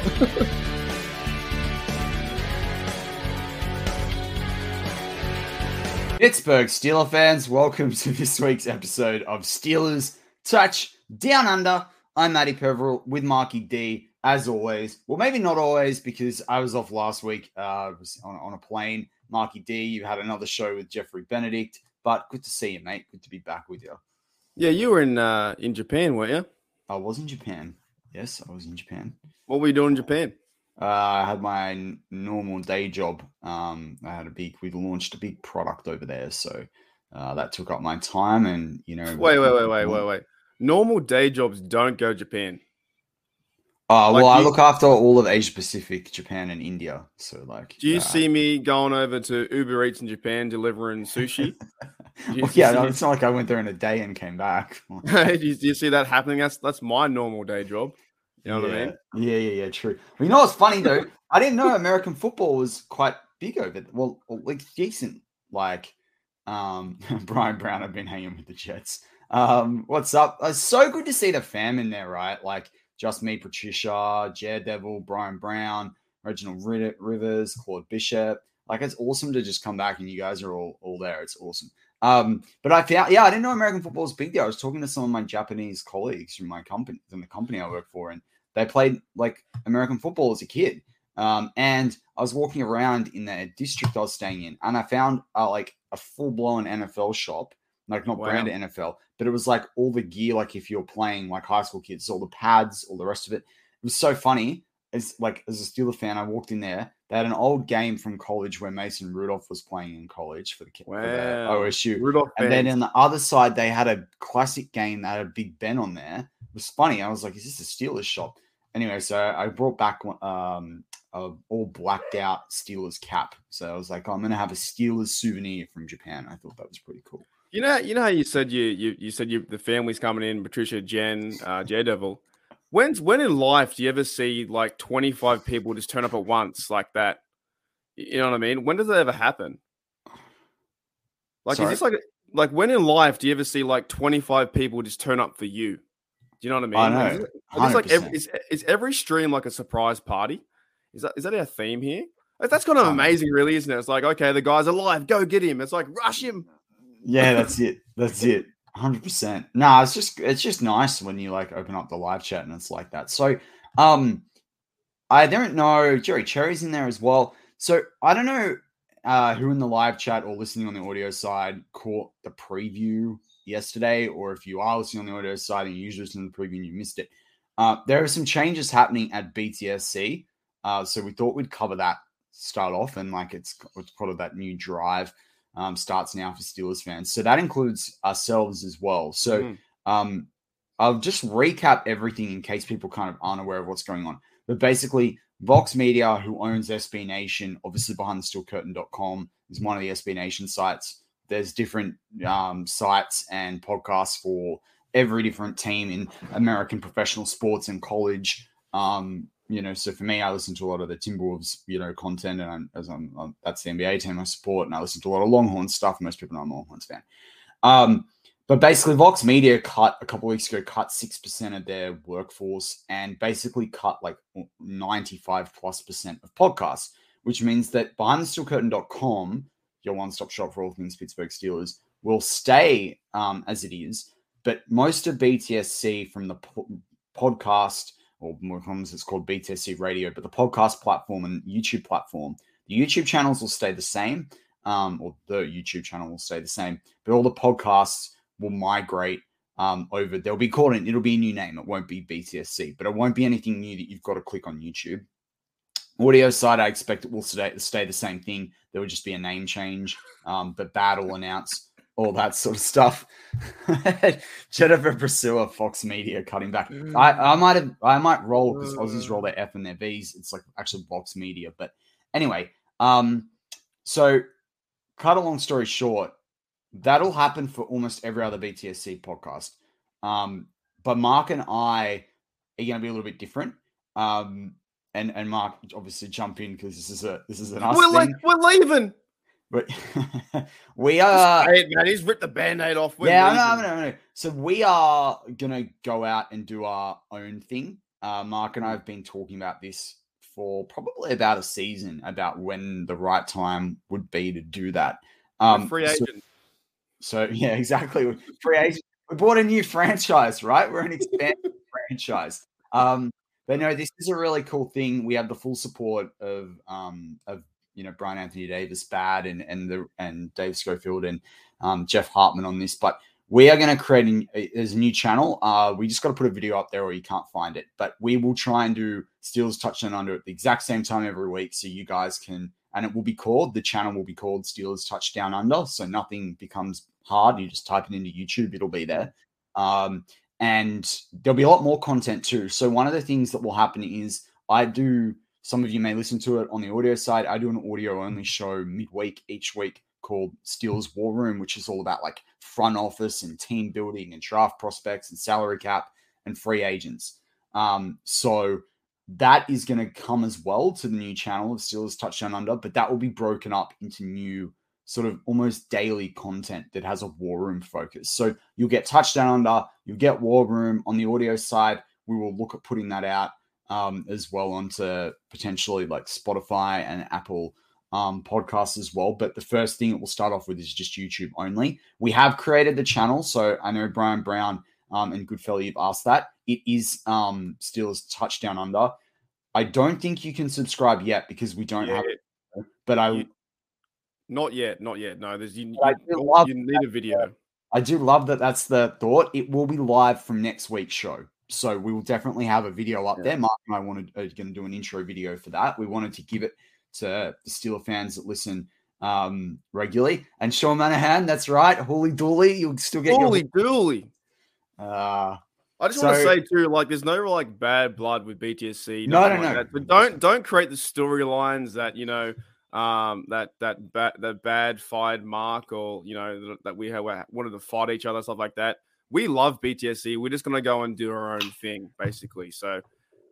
Pittsburgh Steeler fans, welcome to this week's episode of Steelers Touch Down Under. I'm Matty Peveril with Marky D, as always. Well, maybe not always because I was off last week. Uh, I was on, on a plane. Marky D, you had another show with Jeffrey Benedict, but good to see you, mate. Good to be back with you. Yeah, you were in uh, in Japan, weren't you? I was in Japan. Yes, I was in Japan. What were you doing in Japan? Uh, I had my n- normal day job. Um, I had a big, we launched a big product over there, so uh, that took up my time. And you know, Wait, wait, wait, wait, wait, wait. Normal day jobs don't go Japan. Uh, Like well, I you- look after all of Asia Pacific, Japan, and India. So, like, Do you uh, see me going over to Uber Eats in Japan delivering sushi? Well, yeah, see no, me- it's not like I went there in a day and came back. do, you, do you see that happening? That's that's my normal day job. You know what I yeah. mean? Yeah, yeah, yeah, true. Well, you know what's funny though? I didn't know American football was quite big over. Well, like decent. Like, um, Brian Brown, I've been hanging with the Jets. Um, what's up? It's so good to see the fam in there, right? Like, just me, Patricia, Daredevil, Brian Brown, Reginald Rivers, Claude Bishop. Like, it's awesome to just come back and you guys are all all there. It's awesome. Um, but I found, yeah, I didn't know American football was big there. I was talking to some of my Japanese colleagues from my company, from the company I work for, and they played like American football as a kid. Um, and I was walking around in the district I was staying in, and I found uh, like a full blown NFL shop, like not Wow. branded NFL, but it was like all the gear, like if you're playing like high school kids, all the pads, all the rest of it. It was so funny. As like as a Steeler fan, I walked in there. They had an old game from college where Mason Rudolph was playing in college for the, ki- for the Wow. OSU. Rudolph And then on the other side, they had a classic game that had a Big Ben on there. It was funny. I was like, is this a Steelers shop? Anyway, so I brought back um, a all blacked out Steelers cap. So I was like, I'm going to have a Steelers souvenir from Japan. I thought that was pretty cool. You know, you know how you said you you, you said you the family's coming in, Patricia, Jen, uh, Daredevil. When's when in life do you ever see like twenty five people just turn up at once like that? You know what I mean? When does that ever happen? Like, Sorry? is this like like when in life do you ever see like twenty five people just turn up for you? Do you know what I mean? I know. is, it- it's like every, is, is every stream like a surprise party? Is that is that our theme here? That's kind of amazing, really, isn't it? It's like, okay, the guy's alive, go get him. It's like rush him. Yeah, that's it. That's it. Hundred percent. Nah, it's just it's just nice when you like open up the live chat and it's like that. So, um, I don't know. Jerry Cherry's in there as well. So I don't know uh, who in the live chat or listening on the audio side caught the preview yesterday, or if you are listening on the audio side and you usually listen to the preview and you missed it. Uh, there are some changes happening at BTSC. Uh, so we thought we'd cover that start off and like it's, it's part of that new drive um, starts now for Steelers fans. So that includes ourselves as well. So Mhm. um, I'll just recap everything in case people kind of aren't aware of what's going on. But basically, Vox Media, who owns SB Nation, obviously behind the steelcurtain.com, is one of the SB Nation sites. There's different um, sites and podcasts for every different team in American professional sports and college. Um, you know, so for me, I listen to a lot of the Timberwolves, you know, content, and I'm, as I'm, I'm- that's the NBA team I support, and I listen to a lot of Longhorns stuff. Most people know I'm a Longhorns fan. Um, but basically, Vox Media cut a couple weeks ago, cut six percent of their workforce, and basically cut like ninety-five plus percent of podcasts, which means that BehindTheSteelCurtain.com, your one-stop shop for all things Pittsburgh Steelers, will stay um, as it is. But most of BTSC from the po- podcast or more common, it's called BTC Radio, but the podcast platform and YouTube platform, the YouTube channels will stay the same, um, or the YouTube channel will stay the same, but all the podcasts will migrate um, over. They'll be called, in, it'll be a new name. It won't be BTSC, but it won't be anything new that you've got to click on YouTube. Audio side, I expect it will stay, stay the same thing. There will just be a name change, um, but that will announce all that sort of stuff. Jennifer Priscilla, Fox Media, cutting back. Mm. I, I might have, I might roll because Aussies roll their F and their V's. It's like actually Fox Media, but anyway. Um, so cut a long story short, that'll happen for almost every other BTSC podcast. Um, but Mark and I are going to be a little bit different. Um, and and Mark obviously jump in because this is a this is an us we're like we're leaving. But we are. Man, he's ripped the band-aid off. We're yeah, no, no, no. So we are gonna go out and do our own thing. Uh, Mark and I have been talking about this for probably about a season about when the right time would be to do that. Um, free agent. So, so, yeah, exactly. Free agent. We bought a new franchise, right? We're an expanded franchise. Um, but no, this is a really cool thing. We have the full support of um, of you know Brian Anthony Davis, Bad, and and the and Dave Schofield and um, Jeff Hartman on this. But we are going to create a, a new channel. Uh, we just got to put a video up there, or you can't find it. But we will try and do Steelers Touchdown Under at the exact same time every week, so you guys can. And it will be called the channel will be called Steelers Touchdown Under, so nothing becomes hard. You just type it into YouTube, it'll be there. Um, and there'll be a lot more content too. So one of the things that will happen is I do. Some of you may listen to it on the audio side. I do an audio only show midweek each week called Steelers War Room, which is all about like front office and team building and draft prospects and salary cap and free agents. Um, so that is going to come as well to the new channel of Steelers Touchdown Under, but that will be broken up into new sort of almost daily content that has a war room focus. So you'll get touchdown under, you'll get war room on the audio side. We will look at putting that out um, as well onto potentially like Spotify and Apple um, podcasts as well. But the first thing it will start off with is just YouTube only. We have created the channel, so I know Brian Brown um, and Goodfellow, you've asked that. It is um, Steelers touchdown under. I don't think you can subscribe yet because we don't yeah. have it. But I not yet, not yet. No, there's you, you, you need a video. I do love that that's the thought. It will be live from next week's show. So we will definitely have a video up yeah. there. Mark and I wanted are going to do an intro video for that. We wanted to give it to the Steeler fans that listen um, regularly. And Sean Manahan, that's right. Holy dooly, you'll still get Holy your... dooly. Uh, I just so, want to say too, like, there's no like bad blood with BTSC. No, no, like no. But don't don't create the storylines that you know um, that that bad that bad fired Mark or you know that we have wanted to fight each other stuff like that. We love BTSC. We're just gonna go and do our own thing basically. So.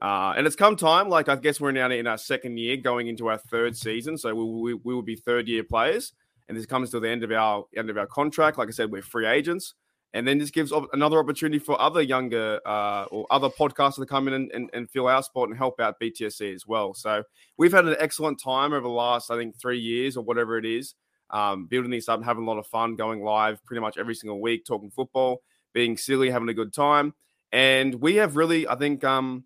Uh, and it's come time, like I guess we're now in our second year, going into our third season. So we, we, we will be third year players, and this comes to the end of our end of our contract. Like I said, we're free agents. And then this gives another opportunity for other younger uh, or other podcasters to come in and, and, and, fill our spot and help out BTSC as well. So we've had an excellent time over the last, I think, three years or whatever it is, um, building this up, having a lot of fun, going live pretty much every single week, talking football, being silly, having a good time. And we have really, I think, um,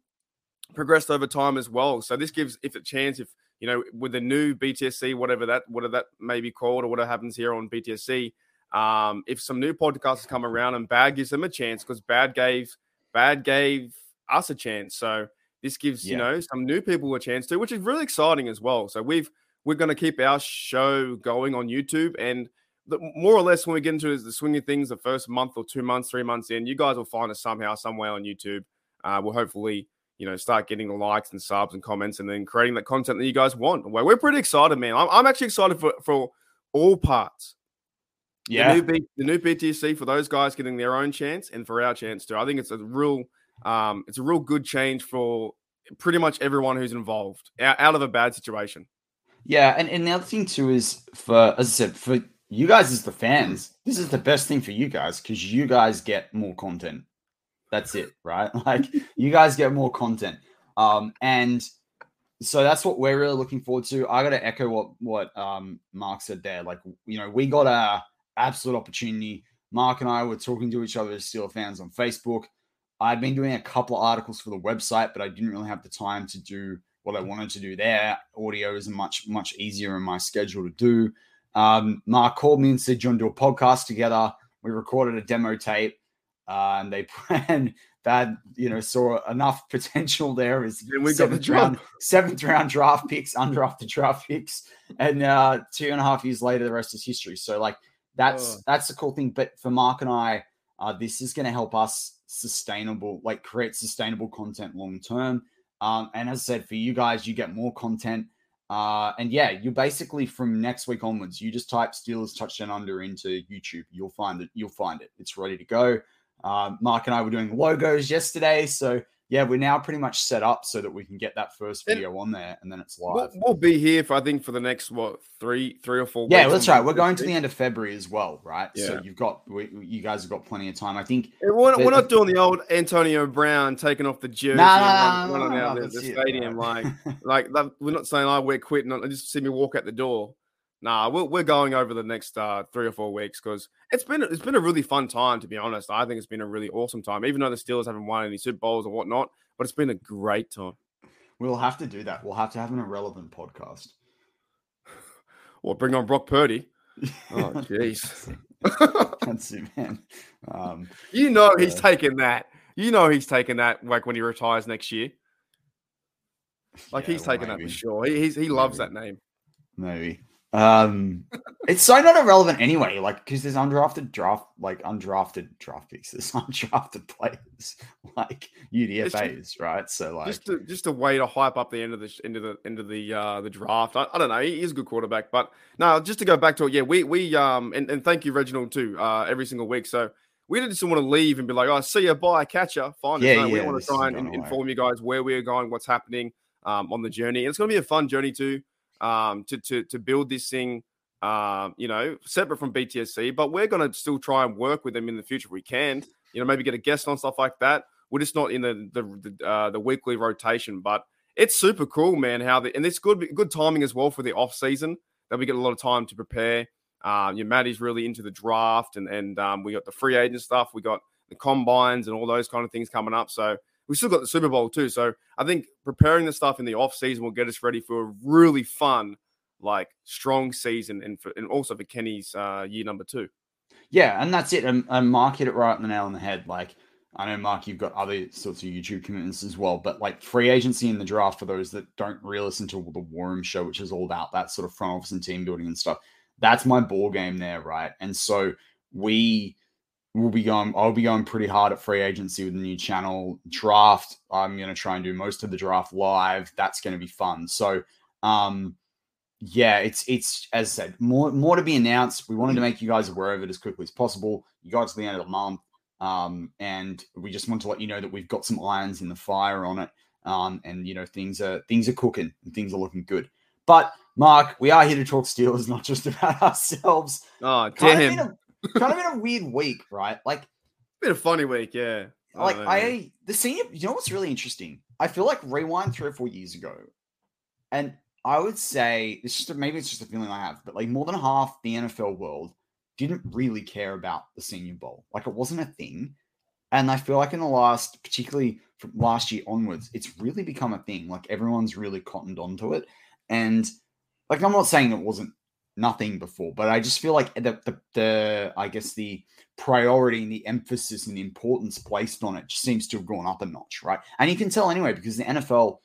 progressed over time as well. So this gives, if a chance, if you know, with the new BTSC, whatever that, whatever that may be called, or whatever happens here on BTSC, um, if some new podcasters come around and Bad gives them a chance because Bad gave Bad gave us a chance, so this gives yeah. you know some new people a chance too, which is really exciting as well. So we've we're going to keep our show going on YouTube and. The, more or less, when we get into the swing of things, the first month or two months, three months in, you guys will find us somehow, somewhere on YouTube. Uh, we'll hopefully, you know, start getting the likes and subs and comments, and then creating the content that you guys want. Well, we're pretty excited, man. I'm, I'm actually excited for for all parts yeah, the new, B, the new BTC for those guys getting their own chance and for our chance too. I think it's a real, um, it's a real good change for pretty much everyone who's involved out, out of a bad situation. Yeah, and, and the other thing too is for as I said, for you guys as the fans, this is the best thing for you guys because you guys get more content. That's it, right? Like you guys get more content. Um, and so that's what we're really looking forward to. I got to echo what what um Mark said there. Like you know, we got a absolute opportunity. Mark and I were talking to each other as Steel fans on Facebook. I'd been doing a couple of articles for the website, but I didn't really have the time to do what I wanted to do there. Audio is much, much easier in my schedule to do. Um, Mark called me and said, "Do you want to do a podcast together?" We recorded a demo tape, uh, and they and that you know saw enough potential there as And we got the seventh round, seventh round draft picks, undrafted draft picks, and uh, two and a half years later, the rest is history. So like that's Oh. that's the cool thing. But for Mark and I, uh, this is going to help us sustainable, like create sustainable content long term. Um, and as I said, for you guys, you get more content. Uh, and yeah, you basically from next week onwards, you just type Steelers touchdown under into YouTube. You'll find it. You'll find it. It's ready to go. Uh, Mark and I were doing logos yesterday, so yeah, we're now pretty much set up so that we can get that first And- video on there, and then it's We'll, live. we'll be here for I think for the next what three three or four. yeah, that's right. We're going to the end of February as well, right? So you've got we, you guys have got plenty of time. I think Yeah, We're, we're not doing the old Antonio Brown taking off the jersey Nah, and nah, nah, running nah, out nah, the, the that's it, stadium. Like, like that, we're not saying, "Oh, we're quitting." and Just see me walk out the door. Nah, we're, we're going over the next uh, three or four weeks because it's been it's been a really fun time. To be honest, I think it's been a really awesome time. Even though the Steelers haven't won any Super Bowls or whatnot, but it's been a great time. we'll have to do that. We'll have to have an irrelevant podcast. Or bring on Brock Purdy. Oh, jeez. That's it, man. Um, you know he's taking that. You know he's taking that. Like when he retires next year. Like yeah, he's well, taking that for sure. He he's, he loves Maybe. that name. Maybe. Um, it's so not irrelevant anyway. Like because there's undrafted draft, like undrafted draft picks. There's undrafted players like UDFA's, right? So like, just to, just a way to hype up the end of the end of the end of the uh the draft. I, I don't know. He is a good quarterback, but no, just to go back to it. Yeah, we we um and, and thank you Reginald too. Uh, every single week. So we didn't just want to leave and be like, oh, see you, bye, catch ya. Fine. Yeah, no, we want to try and in- inform you guys where we're going, what's happening um on the journey. And it's going to be a fun journey too. Um, to to to build this thing. Um, you know, separate from BTSC, but we're going to still try and work with them in the future if we can. You know, maybe get a guest on stuff like that. We're just not in the the the, uh, the weekly rotation, but it's super cool, man. How the and it's good good timing as well for the off season that we get a lot of time to prepare. Um, yeah, Maddie's really into the draft, and and um, we got the free agent stuff. We got the combines and all those kind of things coming up. So we still got the Super Bowl too. So I think preparing the stuff in the off season will get us ready for a really fun, like strong season, and for and also for Kenny's uh, year number two. yeah, and that's it. And, and Mark hit it right on the nail on the head. Like, I know Mark, you've got other sorts of YouTube commitments as well, but like free agency in the draft for those that don't really listen to the War Room show, which is all about that sort of front office and team building and stuff. That's my ball game there, right? And so we will be going. I'll be going pretty hard at free agency with the new channel draft. I'm going to try and do most of the draft live. That's going to be fun. So, um, yeah, it's it's as I said, more more to be announced. We wanted to make you guys aware of it as quickly as possible. You got to the end of the month, um, and we just want to let you know that we've got some irons in the fire on it, um, and you know things are things are cooking and things are looking good. But Mark, we are here to talk Steelers, not just about ourselves. Oh Kind damn! of, in a, kind of in a weird week, right? Like Been a funny week, yeah. like man. I the senior you know what's really interesting? I feel like rewind three or four years ago, and I would say it's just maybe it's just a feeling I have, but like more than half the NFL world didn't really care about the Senior Bowl. Like it wasn't a thing. And I feel like in the last, particularly from last year onwards, it's really become a thing. Like everyone's really cottoned onto it. And like I'm not saying it wasn't nothing before, but I just feel like the the, the I guess the priority and the emphasis and the importance placed on it just seems to have gone up a notch, right? And you can tell anyway because the NFL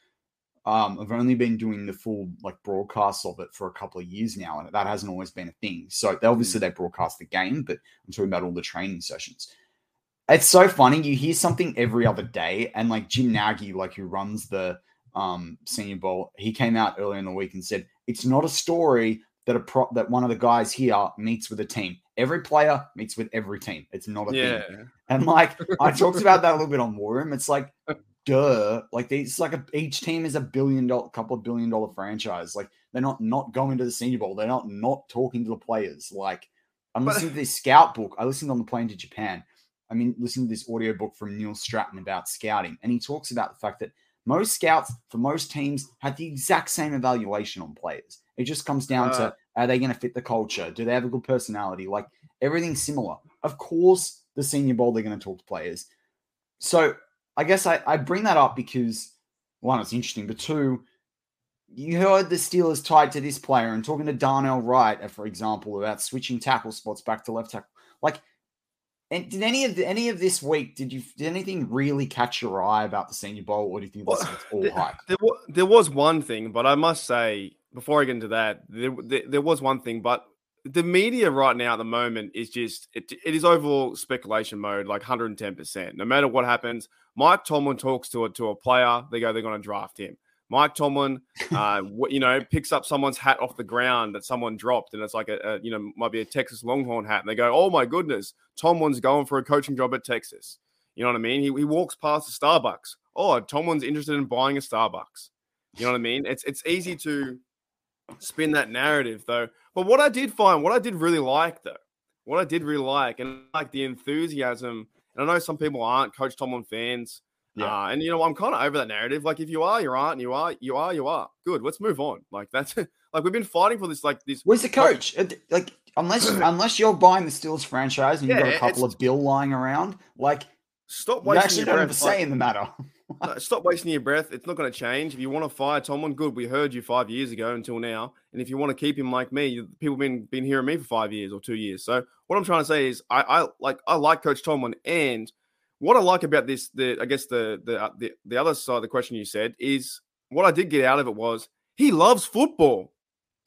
um, have only been doing the full like broadcasts of it for a couple of years now, and that hasn't always been a thing. So they obviously they broadcast the game, but I'm talking about all the training sessions. It's so funny. You hear something every other day, and like Jim Nagy, like who runs the um, Senior Bowl, he came out earlier in the week and said it's not a story that a pro- that one of the guys here meets with a team. Every player meets with every team. It's not a yeah. thing. And like I talked about that a little bit on War Room. It's like, duh. Like they, it's like a, each team is a billion dollar, couple of billion dollar franchise. Like they're not not going to the Senior Bowl. They're not not talking to the players. Like I'm listening to this scout book. I listened on the plane to Japan. I mean, listen to this audio book from Neil Stratton about scouting, and he talks about the fact that most scouts for most teams have the exact same evaluation on players. It just comes down Uh. to are they going to fit the culture? Do they have a good personality? Like everything's similar. Of course, the Senior Bowl they're going to talk to players. So I guess I, I bring that up because one, it's interesting, but two, you heard the Steelers tied to this player and talking to Darnell Wright, uh, for example, about switching tackle spots back to left tackle. Like, and did any of the, any of this week did you did anything really catch your eye about the Senior Bowl, or do you think Well, all there, hype? there, there was one thing, but I must say before I get into that, there, there, there was one thing, but the media right now at the moment is just it, it is overall speculation mode, like 110. percent No matter what happens, Mike Tomlin talks to a to a player, they go they're going to draft him. Mike Tomlin, uh, you know, picks up someone's hat off the ground that someone dropped, and it's like a, a you know might be a Texas Longhorn hat, and they go, "Oh my goodness, Tomlin's going for a coaching job at Texas." You know what I mean? He, he walks past a Starbucks. Oh, Tomlin's interested in buying a Starbucks. You know what I mean? It's it's easy to spin that narrative though. But what I did find, what I did really like though, what I did really like, and like the enthusiasm. And I know some people aren't Coach Tomlin fans. Yeah. Uh, and you know, I'm kind of over that narrative. Like, if you are, you aren't. And you are, you are, you are. Good. Let's move on. Like that's like we've been fighting for this. Like this. Where's the coach? Like, unless unless you're buying the Steelers franchise and you've got a couple of bill lying around, like Stop you wasting actually your have breath. say in the matter. no, stop wasting your breath. It's not going to change. If you want to fire Tomlin, good. We heard you five years ago until now. And if you want to keep him like me, you- people been been hearing me for five years or two years. So what I'm trying to say is, I, I like I like Coach Tomlin, and what I like about this, the I guess the the uh, the the other side of the question you said is what I did get out of it was he loves football.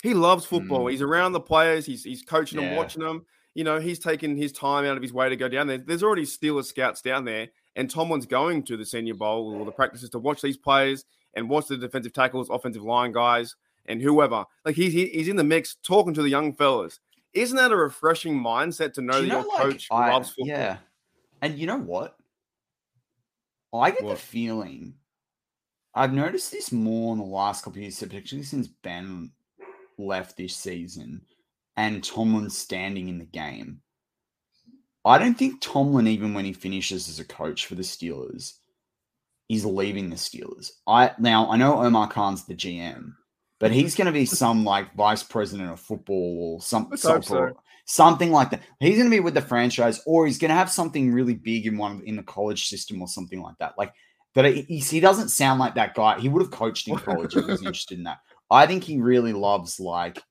He loves football. He's around the players. He's he's coaching them, watching them. You know, he's taking his time out of his way to go down there. There's already Steelers scouts down there, and Tomlin's going to the Senior Bowl or the practices to watch these players and watch the defensive tackles, offensive line guys, and whoever. Like he's he's in the mix, talking to the young fellas. Isn't that a refreshing mindset to know Do that you your like, coach I- loves football? Yeah. And you know what? I get the feeling I've noticed this more in the last couple of years, particularly since Ben left this season and Tomlin's standing in the game. I don't think Tomlin, even when he finishes as a coach for the Steelers, is leaving the Steelers. I now I know Omar Khan's the GM, but he's going to be some like vice president of football or some, some- so. something like that. He's going to be with the franchise, or he's going to have something really big in one in the college system or something like that. Like, but he, he doesn't sound like that guy. He would have coached in college if he was interested in that. I think he really loves like,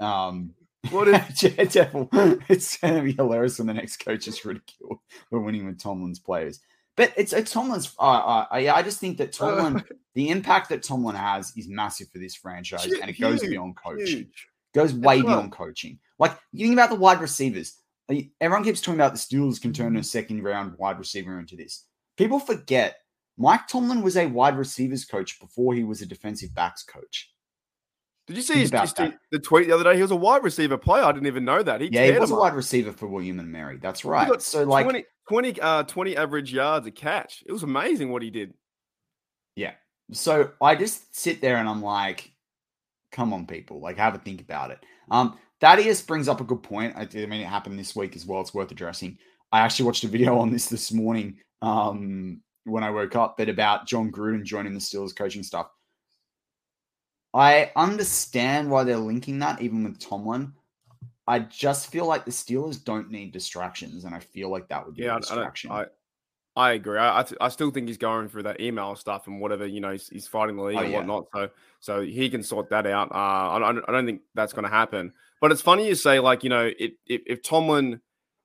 um, What if Devil. It's going to be hilarious when the next coach is ridiculed for winning with Tomlin's players. But it's it's Tomlin's. Uh, uh, I, I just think that Tomlin, the impact that Tomlin has is massive for this franchise, Huge, and it goes beyond coaching huge? goes way right. beyond coaching. Like you think about the wide receivers. Everyone keeps talking about the Steelers can turn a second round wide receiver into this. People forget Mike Tomlin was a wide receivers coach before he was a defensive backs coach. Did you see his, his the tweet the other day? He was a wide receiver player. I didn't even know that. He yeah, he was a wide receiver for William and Mary. That's right. He got So like 20, 20, uh, 20 average yards a catch. It was amazing what he did. Yeah. So I just sit there and I'm like, come on, people, like have a think about it. Um, Thaddeus brings up a good point. I, I mean, it happened this week as well. It's worth addressing. I actually watched a video on this this morning um, when I woke up, but about Jon Gruden joining the Steelers coaching staff. I understand why they're linking that, even with Tomlin. I just feel like the Steelers don't need distractions, and I feel like that would be Yeah, a I, I, distraction. don't, I, I agree. I, I, th- I still think he's going through that email stuff and whatever. You know, he's, he's fighting the league Oh, and yeah. whatnot. So, so he can sort that out. Uh, I, don't- I don't think that's going to happen. But it's funny you say like, you know, it, if, if Tomlin,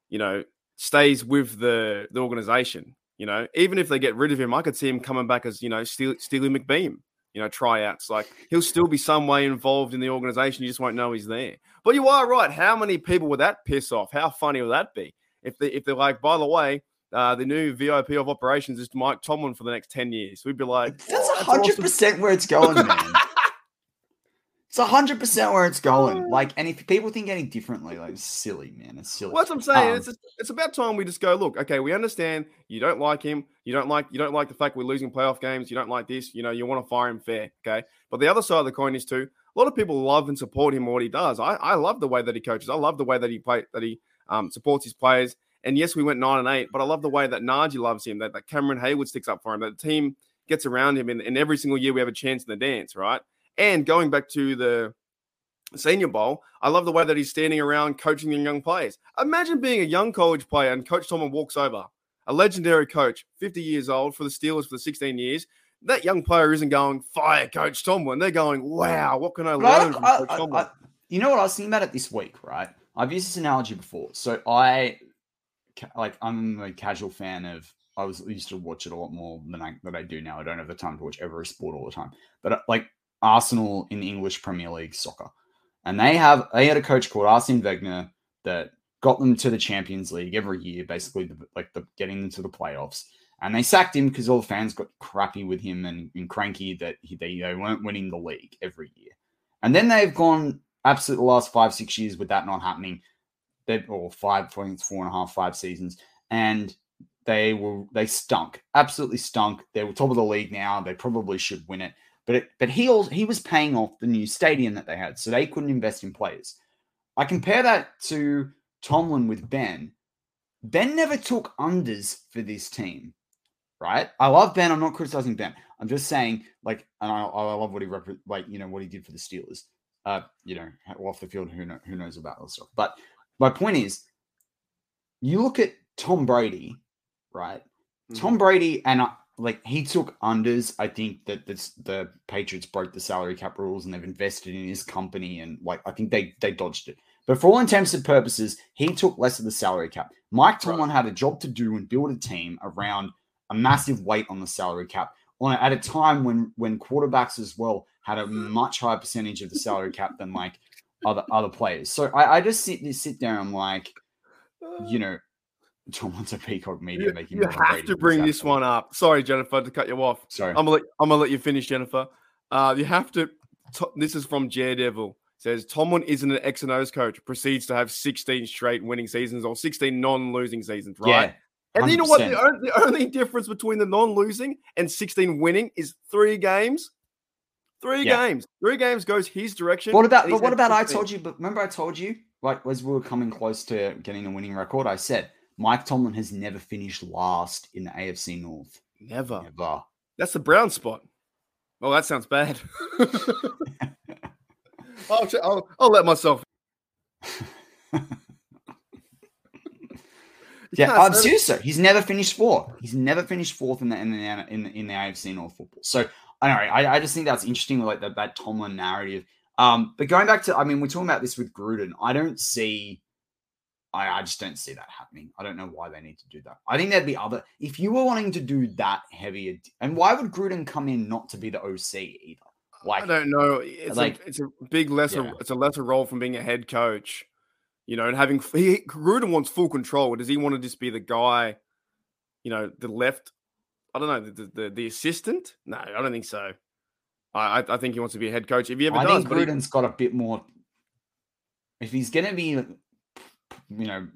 you know, stays with the the organization, you know, even if they get rid of him, I could see him coming back as you know, Steely, Steely McBeam. You know, tryouts. Like he'll still be some way involved in the organization. You just won't know he's there. But you are right. How many people would that piss off? How funny would that be? If they if they're like, by the way, uh, the new VIP of operations is Mike Tomlin for the next 10 years. We'd be like, That's "Oh, a hundred awesome." percent where it's going, man. It's a hundred percent where it's going. Like, and if people think any differently, like, it's silly, man. It's silly. What I'm saying. Um, it's just, it's about time we just go. Look, okay, we understand you don't like him. You don't like you don't like the fact we're losing playoff games. You don't like this. You know, you want to fire him fair. Okay, but the other side of the coin is too. A lot of people love and support him what he does. I, I love the way that he coaches. I love the way that he play that he um, supports his players. And yes, we went nine and eight, but I love the way that Najee loves him. That, that Cameron Heyward sticks up for him. That the team gets around him, and, and every single year we have a chance in the dance, right? And going back to the Senior Bowl, I love the way that he's standing around coaching the young players. Imagine being a young college player and Coach Tomlin walks over. a legendary coach, 50 years old for the Steelers for the 16 years. That young player isn't going fire Coach Tomlin. They're going, wow, what can I learn from I, Coach Tomlin? I, you know what I was thinking about it this week, right? I've used this analogy before. So I, like, I'm a casual fan of. I was used to watch it a lot more than I than I do now. I don't have the time to watch every sport all the time, but uh, like Arsenal in the English Premier League soccer, and they have they had a coach called Arsene Wenger that got them to the Champions League every year, basically the, like the getting them to the playoffs. And they sacked him because all the fans got crappy with him and, and cranky that he, they, they weren't winning the league every year. And then they've gone absolute the last five, six years with that not happening. They or four and a half five seasons. And they were they stunk. Absolutely stunk. They were top of the league now. They probably should win it. But it, but he also, he was paying off the new stadium that they had. So they couldn't invest in players. I compare that to Tomlin with Ben. Ben never took unders for this team, right? I love Ben. I'm not criticizing Ben. I'm just saying, like, and I, I love what he rep- like, you know, what he did for the Steelers. Uh, you know, off the field, who know, who knows about that stuff. But my point is, you look at Tom Brady, right? Tom Brady and uh, like he took unders. I think that this, the Patriots broke the salary cap rules and they've invested in his company and like I think they they dodged it. But for all intents and purposes, he took less of the salary cap. Mike Tomlin had a job to do and build a team around a massive weight on the salary cap on at a time when when quarterbacks as well had a much higher percentage of the salary cap than like other other players. So I, I just sit sit there and I'm like, you know, Tomlin's a peacock media You, making you have to bring this one up. Sorry, Jennifer, to cut you off. Sorry. I'm gonna let, I'm gonna let you finish, Jennifer. Uh, you have to. To, this is from Daredevil. Says Tomlin isn't an X and O's coach. Proceeds to have 16 straight winning seasons or 16 non-losing seasons, right? Yeah. and you know what? The, on- the only difference between the non-losing and 16 winning is three games. Three Yeah. games. Three games goes his direction. What about but what about I told you, but remember I told you, like as we were coming close to getting a winning record, I said Mike Tomlin has never finished last in the AFC North. Never. Never. That's the brown spot. Oh, that sounds bad. I'll, I'll, I'll let myself. Yeah, I'm that- serious. though. He's never finished fourth. He's never finished fourth in the in the in the, in the AFC North football. So I don't know. I, I just think that's interesting, like that that Tomlin narrative. Um, but going back to, I mean, we're talking about this with Gruden. I don't see. I, I just don't see that happening. I don't know why they need to do that. I think there'd be other. If you were wanting to do that heavy, and why would Gruden come in not to be the OC either? Like, I don't know. It's like- a it's a big lesser Yeah. it's a lesser role from being a head coach, you know, and having he Gruden wants full control. Does he want to just be the guy, you know, the left? I don't know the the, the assistant. No, I don't think so. I I- I think he wants to be a head coach if he ever I does. think But he- Gruden's got a bit more. If he's going to be, you know,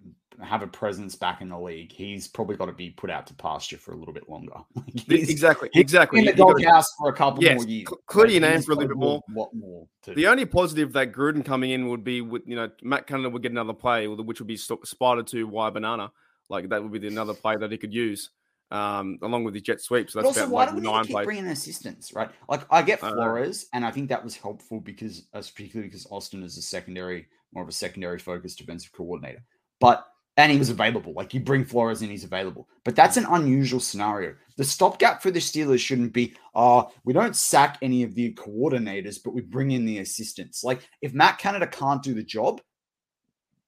have a presence back in the league, he's probably got to be put out to pasture for a little bit longer. Like, exactly exactly. in the doghouse for a couple Yes, more years. cl- clear your name for a little bit more. What more? To, The only positive that Gruden coming in would be with you know Matt Canada would get another play, which would be Spider to Y banana, like that would be the another play that he could use, um, along with his jet sweep. So but that's also, about why like do we nine keep plays. bringing assistants, right? Like, I get Uh, Flores, and I think that was helpful because, uh, particularly because Austin is a secondary, more of a secondary focused defensive coordinator. But and he was available. Like you bring Flores in, he's available. But that's an unusual scenario. The stopgap for the Steelers shouldn't be, uh, we don't sack any of the coordinators, but we bring in the assistants. Like if Matt Canada can't do the job,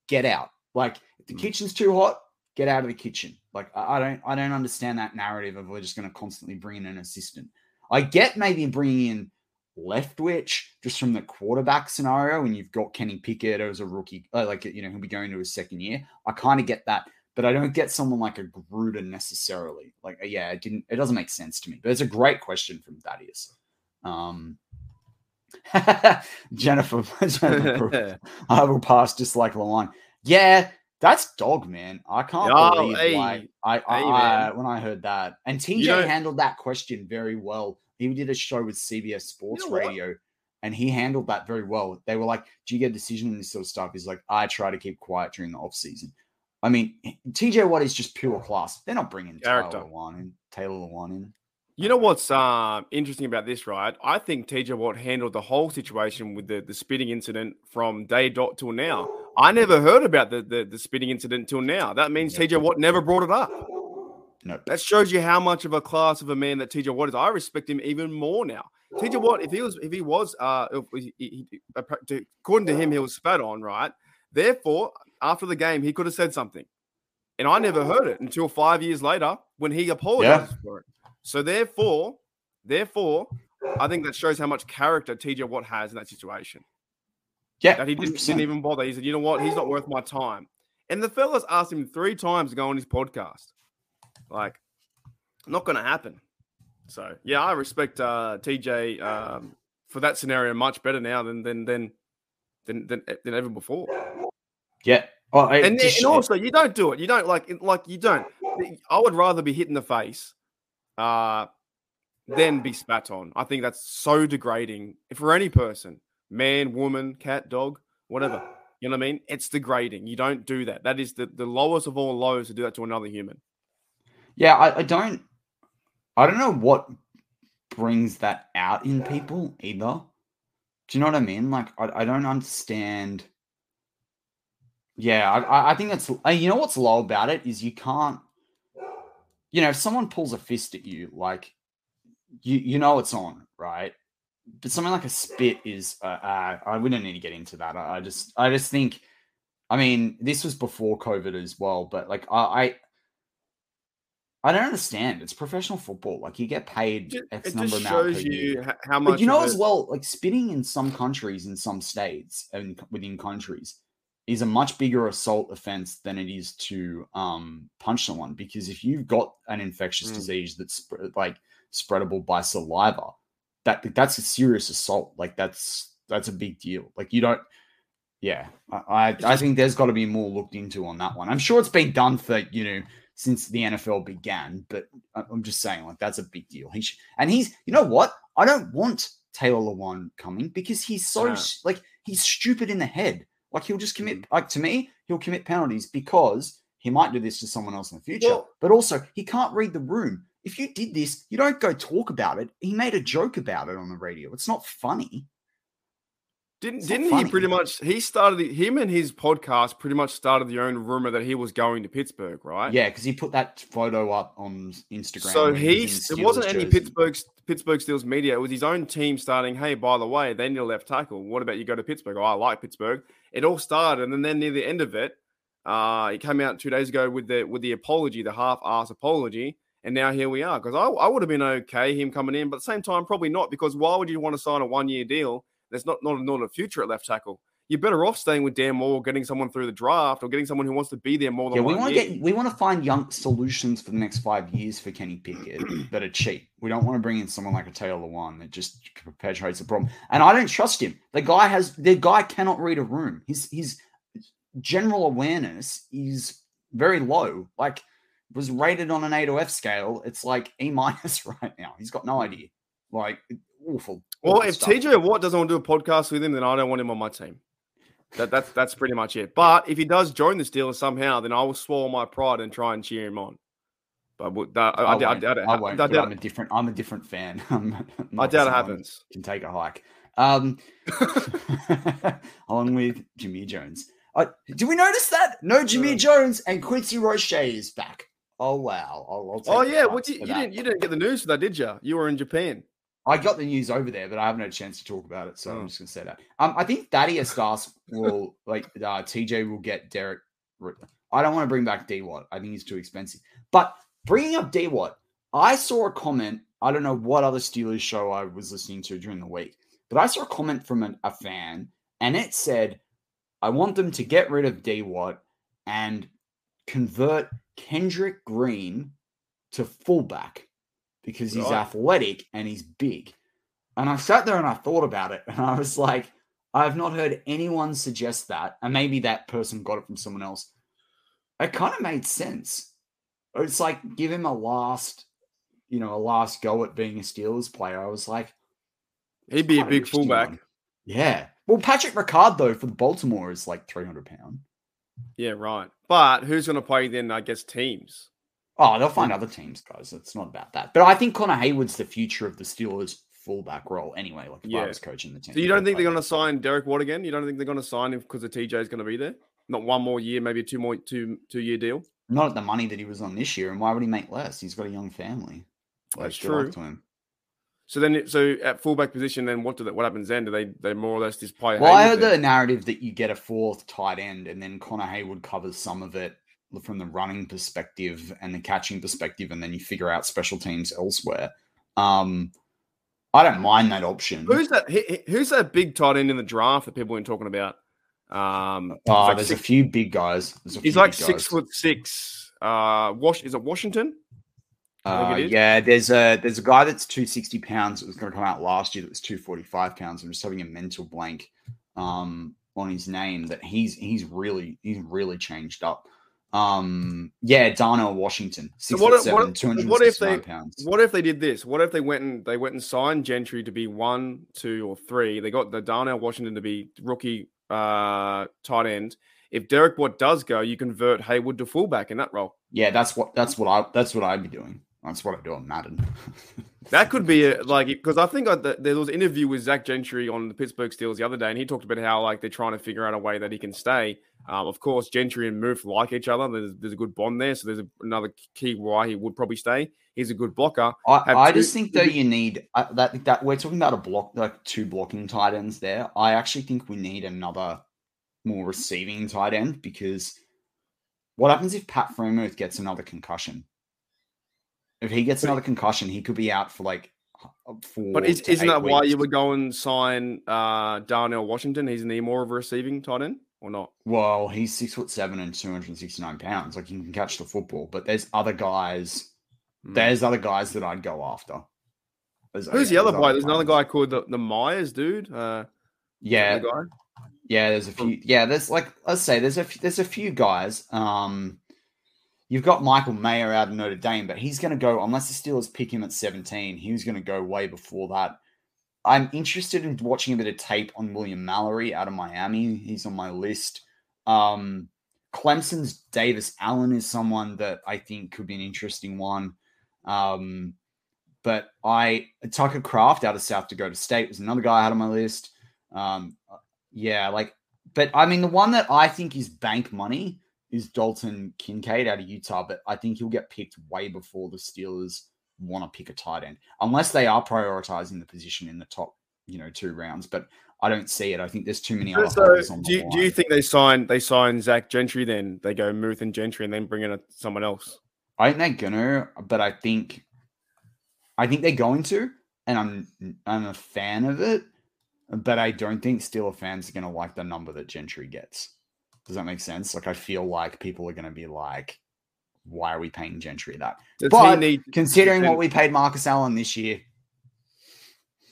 get out. Like if the Mm. kitchen's too hot, get out of the kitchen. Like I I don't, I don't understand that narrative of we're just going to constantly bring in an assistant. I get maybe bringing in Leftwich just from the quarterback scenario when you've got Kenny Pickett as a rookie, uh, like you know he'll be going to his second year. I kind of get that, but I don't get someone like a Gruden necessarily. Like uh, yeah, it didn't, it doesn't make sense to me. But it's a great question from Thaddeus. Um, Jennifer, Jennifer I will pass just like the line. Yeah, that's dog, man. I can't Oh, believe hey. like I, I, Hey, I- when I heard that. And TJ You know- handled that question very well. He did a show with CBS Sports know what? Radio, and he handled that very well. They were like, "Do you get a decision in this sort of stuff?" He's like, "I try to keep quiet during the off season." I mean, TJ Watt is just pure class. They're not bringing Character. Taylor Lewan in. Taylor Lewan in. You know what's uh, interesting about this, right? I think TJ Watt handled the whole situation with the, the spitting incident from day dot till now. I never heard about the, the, the spitting incident till now. That means Yeah. TJ Watt never brought it up. No. That shows you how much of a class of a man that TJ Watt is. I respect him even more now. TJ Watt, if he was, if he was, uh, he, he, according to him, he was spat on, right? Therefore, after the game, he could have said something, and I never heard it until five years later when he apologized yeah. for it. So therefore, therefore, I think that shows how much character TJ Watt has in that situation. Yeah, that he didn't, didn't, even bother. He said, "You know what? He's not worth my time." And the fellas asked him three times to go on his podcast. Like, not going to happen. So yeah, I respect uh, TJ um, for that scenario much better now than than than than than, than ever before. Yeah. Oh, and, just, and also, you don't do it. You don't like like you don't. I would rather be hit in the face, uh, than be spat on. I think that's so degrading for any person, man, woman, cat, dog, whatever. You know what I mean? It's degrading. You don't do that. That is the, the lowest of all lows to do that to another human. Yeah, I, I don't I don't know what brings that out in people either. Do you know what I mean? Like I, I don't understand. Yeah, I, I think that's you know what's low about it is you can't. You know, if someone pulls a fist at you, like you you know it's on, right? But something like a spit is. Uh, uh, I we don't need to get into that. I, I just I just think. I mean, this was before COVID as well, but like I, I I don't understand. It's professional football. Like you get paid X it number just shows you how much. But you know as well, like spitting in some countries, in some states, and within countries, is a much bigger assault offense than it is to um, punch someone. Because if you've got an infectious mm. disease that's like spreadable by saliva, that that's a serious assault. Like that's that's a big deal. Like you don't. Yeah, I I, I think there's got to be more looked into on that one. I'm sure it's been done for you know since the NFL began. But I'm just saying, like, that's a big deal. He sh- and he's, you know what? I don't want Taylor Lewan coming because he's so yeah. like he's stupid in the head. Like he'll just commit. Mm-hmm. Like to me, he'll commit penalties because he might do this to someone else in the future. Well, but also, he can't read the room. If you did this, you don't go talk about it. He made a joke about it on the radio. It's not funny. Didn't didn't he pretty much he started the, him and his podcast pretty much started the own rumor that he was going to Pittsburgh, right? Yeah, because he put that photo up on Instagram. So he it wasn't jersey. any Pittsburgh Pittsburgh Steelers media. It was his own team starting. Hey, by the way, they need a left tackle. What about you go to Pittsburgh? Oh, I like Pittsburgh. It all started, and then, then near the end of it, uh, he came out two days ago with the with the apology, the half-ass apology, and now here we are. Because I, I would have been okay him coming in, but at the same time, probably not. Because why would you want to sign a one-year deal? There's not not, not a future at left tackle. You're better off staying with Dan Moore, getting someone through the draft, or getting someone who wants to be there more than yeah. We want to get we want to find young solutions for the next five years for Kenny Pickett that are cheap. We don't want to bring in someone like a Taylor Lewan that just perpetuates the problem. And I don't trust him. The guy has the guy cannot read a room. His his general awareness is very low. Like was rated on an A to F scale. It's like E minus right now. He's got no idea. Like awful. Well, if stuff. TJ Watt doesn't want to do a podcast with him, then I don't want him on my team. That, that's that's pretty much it. But if he does join the Steelers somehow, then I will swallow my pride and try and cheer him on. But I, I, I, won't. I, I, won't. I, am a different. I'm a different fan. I doubt it happens. Can take a hike. Um, along with Jimmy Jones. Uh, did we notice that? No Jimmy Jones and Quincy Roche is back. Oh wow! I'll, I'll oh yeah, what you, you didn't you didn't get the news for that, did you? You were in Japan. I got the news over there, but I haven't had a chance to talk about it, so oh. I'm just going to say that. Um, I think Thaddeus Das will like uh, TJ will get Derek. I don't want to bring back D Watt. I think he's too expensive. But bringing up D Watt, I saw a comment. I don't know what other Steelers show I was listening to during the week, but I saw a comment from an, a fan, and it said, "I want them to get rid of D Watt and convert Kendrick Green to fullback." Because he's right. athletic and he's big. And I sat there and I thought about it and I was like, I have not heard anyone suggest that. And maybe that person got it from someone else. It kind of made sense. It's like give him a last, you know, a last go at being a Steelers player. I was like, he'd be a big fullback. One. Yeah. Well, Patrick Ricard, though, for the Baltimore is like 300 pound. Yeah, right. But who's going to play then, I guess, teams? Oh, they'll find other teams, guys. It's not about that. But I think Connor Heyward's the future of the Steelers fullback role anyway. Like if yeah. I was coaching the team. So you don't think they're going to sign Derek Watt again? You don't think they're going to sign him because the TJ is going to be there? Not one more year, maybe two more two two year deal. Not at the money that he was on this year, and why would he make less? He's got a young family. Like, That's true. To him. So then, so at fullback position, then what do they, what happens then? Do they they more or less just play? Well, I heard then? the narrative that you get a fourth tight end, and then Connor Heyward covers some of it from the running perspective and the catching perspective, and then you figure out special teams elsewhere. Um, I don't mind that option. Who's that? Who's that big tight end in the draft that people have been talking about? Um, Oh, like there's six- a few big guys. A He's like six guys. foot six. Uh, Wash is it Washington? Uh, it yeah, there's a there's a guy that's 260 pounds that was going to come out last year that was 245 pounds. I'm just having a mental blank um, on his name that he's he's really he's really changed up. Um, yeah, Darnell Washington, six what if- seven, what- what if they- pounds. What if they did this? What if they went and they went and signed Gentry to be one, two, or three? They got the Darnell Washington to be rookie uh, tight end. If Derek Watt does go, you convert Heyward to fullback in that role. Yeah, that's what that's what I that's what I'd be doing. That's what I do on Madden. That could be a, like because I think I, the, there was an interview with Zach Gentry on the Pittsburgh Steelers the other day, and he talked about how like they're trying to figure out a way that he can stay. Um, of course, Gentry and Muth like each other. There's, there's a good bond there, so there's a, another key why he would probably stay. He's a good blocker. I, I two- just think though you need I, that that we're talking about a block like two blocking tight ends there. I actually think we need another more receiving tight end because what happens if Pat Freiermuth gets another concussion? If he gets another concussion, he could be out for like four. But is, isn't that why weeks. you would go and sign uh, Darnell Washington? Isn't he more of a receiving tight end or not? Well, he's six foot seven and two hundred and sixty nine pounds. Like he can catch the football, but there's other guys. Hmm. There's other guys that I'd go after. There's- Who's the other guy? There's another guy called the, the Myers dude. Uh, Yeah, the? Yeah, there's a few. Yeah, there's like let's say there's a there's a few guys. Um, you've got Michael Mayer out of Notre Dame, but he's going to go unless the Steelers pick him at 17. He was going to go way before that. I'm interested in watching a bit of tape on William Mallory out of Miami. He's on my list. Um, Clemson's Davis Allen is someone that I think could be an interesting one. Um, but I Tucker Kraft out of South Dakota State was another guy I had on my list. Um, yeah, like, but I mean, the one that I think is bank money is Dalton Kincaid out of Utah, but I think he'll get picked way before the Steelers want to pick a tight end, unless they are prioritizing the position in the top, you know, two rounds. But I don't see it. I think there's too many other So, holes on the do, you, line. do you think they sign they sign Zach Gentry? Then they go Muth and Gentry, and then bring in a, someone else. I think they're gonna, but I think, I think they're going to, and I'm I'm a fan of it, but I don't think Steeler fans are gonna like the number that Gentry gets. Does that make sense? Like I feel like people are gonna be like, why are we paying Gentry that? Does But need Considering then- what we paid Marcus Allen this year,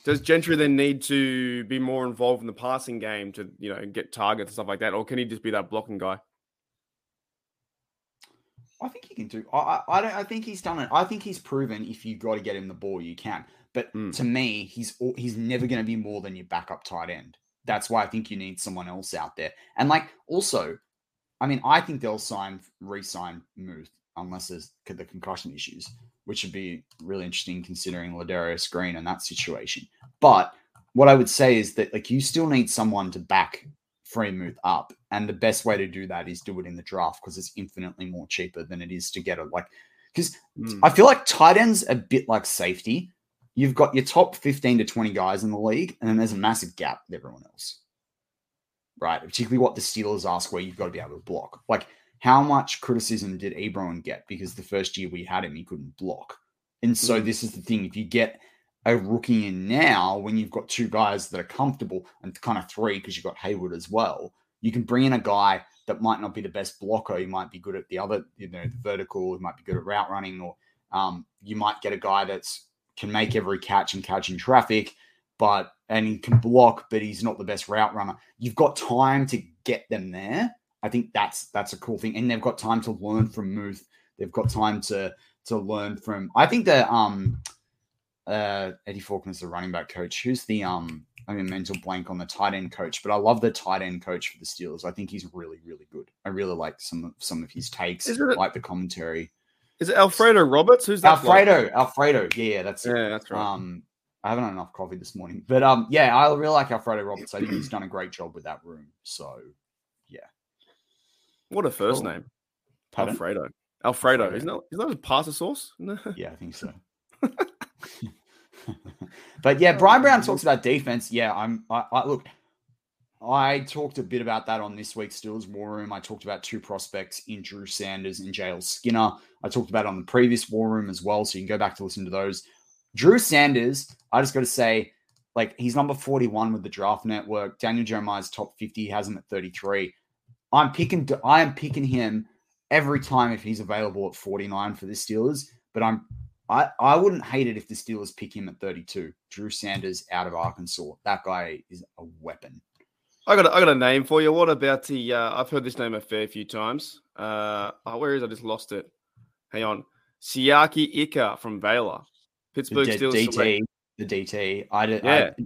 Does Gentry then need to be more involved in the passing game to you know get targets and stuff like that, or can he just be that blocking guy? I think he can do. I I, don't. I think he's done it. I think he's proven if you got to get him the ball, you can. But Mm. to me, he's he's never going to be more than your backup tight end. That's why I think you need someone else out there. And like also, I mean, I think they'll sign re-sign Muth unless there's the concussion issues, which would be really interesting considering Ladarius Green and that situation. But what I would say is that like you still need someone to back Freiermuth up, and the best way to do that is do it in the draft because it's infinitely more cheaper than it is to get it like because Mm. I feel like tight ends a bit like safety. You've got your top 15 to 20 guys in the league, and then there's a massive gap with everyone else. Right. Particularly what the Steelers ask, where you've got to be able to block. Like, how much criticism did Ebron get? Because the first year we had him, he couldn't block. And so Mhm. this is the thing. If you get a rookie in now, when you've got two guys that are comfortable and kind of three, because you've got Heyward as well, you can bring in a guy that might not be the best blocker. He might be good at the other, you know, the vertical. He might be good at route running, or um, you might get a guy that's can make every catch and catch in traffic, but and he can block, but he's not the best route runner. You've got time to get them there. I think that's that's a cool thing, and they've got time to learn from Muth. They've got time to to learn from. I think that um, uh, Eddie Faulkner's the running back coach. Who's the um? I mean, mental blank on the tight end coach, but I love the tight end coach for the Steelers. I think he's really, really good. I really like some of some of his takes, Isn't it- like the commentary. Is it Alfredo Roberts? Who's that? Alfredo, Alfredo, yeah, yeah, that's it. Yeah, that's right. Um, I haven't had enough coffee this morning, but um, yeah, I really like Alfredo Roberts. I think he's done a great job with that room. So, yeah. what a first cool. name, pardon? Alfredo. Alfredo, Alfredo. isn't that isn't that a pasta sauce? No. Yeah, I think so. but yeah, Brian Brown talks about defense. Yeah, I'm. I, I look. I talked a bit about that on this week's Steelers War Room. I talked about two prospects in Drew Sanders and JL Skinner. I talked about it on the previous War Room as well, so you can go back to listen to those. Drew Sanders, I just got to say, like he's number 41 with the draft network. Daniel Jeremiah's top 50, he has him at 33. I'm picking I am picking him every time if he's available at 49 for the Steelers, but I'm I, I wouldn't hate it if the Steelers pick him at 32. Drew Sanders out of Arkansas. That guy is a weapon. I got a, I got a name for you. What about the? Uh, I've heard this name a fair few times. Uh, oh, where is? it? I just lost it. Hang on, Siaki Ika from Baylor, The Pittsburgh D- Steelers. DT, select. the DT. I, did, Yeah. I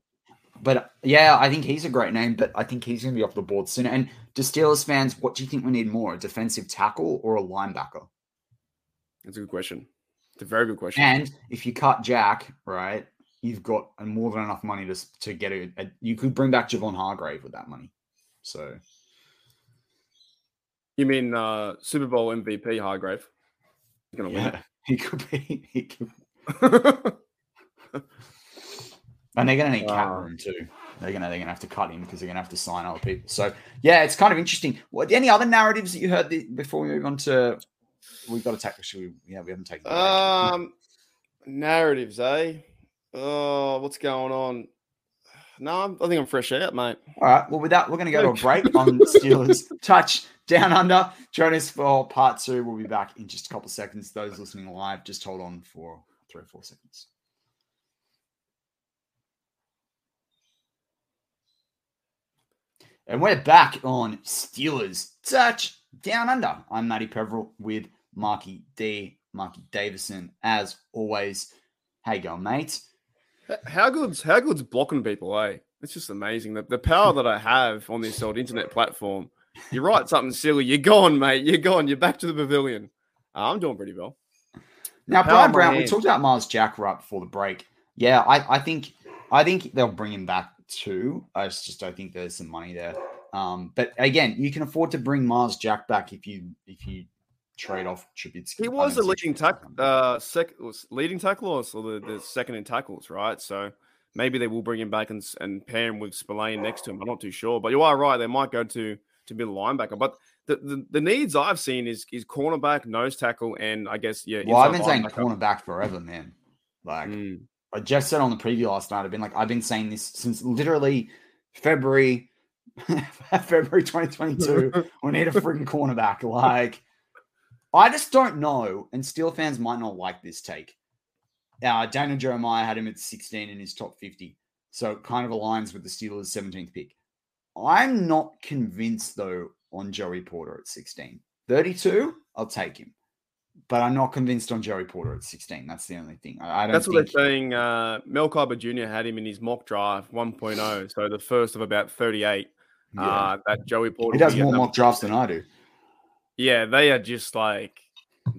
but yeah, I think he's a great name, but I think he's going to be off the board soon. And to Steelers fans, what do you think we need more? A defensive tackle or a linebacker? That's a good question. It's a very good question. And if you cut Jack, right, you've got more than enough money to to get a, a you could bring back Javon Hargrave with that money. So you mean uh, Super Bowl MVP Hargrave? He's gonna yeah, he could be. He could, and they're going to need cap room too. They're gonna they're gonna have to cut him because they're gonna have to sign other people. So yeah, it's kind of interesting. What any other narratives that you heard the, before we move on to? We've got to take. Should we, yeah, we haven't taken. um, narratives, eh? Oh, what's going on? No, I'm, I think I'm fresh out, mate. All right. Well, with that, we're going to go to a break on Steelers touch down under. Join us for part two. We'll be back in just a couple of seconds. Those listening live, just hold on for three or four seconds. And we're back on Steelers touch down under. I'm Matty Peveril with Marky D, Marky Davison, as always. How you going, mate? How good's how good's blocking people, eh? It's just amazing. The, the power that I have on this old internet platform. You write something silly, you're gone, mate. You're gone. You're back to the pavilion. Uh, I'm doing pretty well. Now, Brian Brown, we talked about Myles Jack right before the break. Yeah, I, I think I think they'll bring him back too. I just, just don't think there's some money there. Um, but again, you can afford to bring Myles Jack back if you if you trade off Trubisky. He was the leading Trubisky tack, uh, sec, leading tackle or the, the second in tackles, right? So maybe they will bring him back and, and pair him with Spillane next to him. I'm not too sure, but you are right. They might go to to middle linebacker, but the, the, the needs I've seen is is cornerback, nose tackle, and I guess yeah. well, I've been saying cornerback forever, man. Like Mm. I just said on the preview last night. I've been like I've been saying this since literally February, February 2022. we need a freaking cornerback. Like, I just don't know. And Steel fans might not like this take. Uh, Daniel Jeremiah had him at 16 in his top 50. So it kind of aligns with the Steelers' 17th pick. I'm not convinced, though, on Joey Porter at 16. 32, I'll take him. But I'm not convinced on Joey Porter at 16. That's the only thing. I, I don't That's what think they're saying. Uh, Mel Kiper Jr. had him in his mock draft 1.0, so the first of about 38. yeah. Uh, that Joey Porter. he does will be at more mock drafts than I do. Yeah, they are just like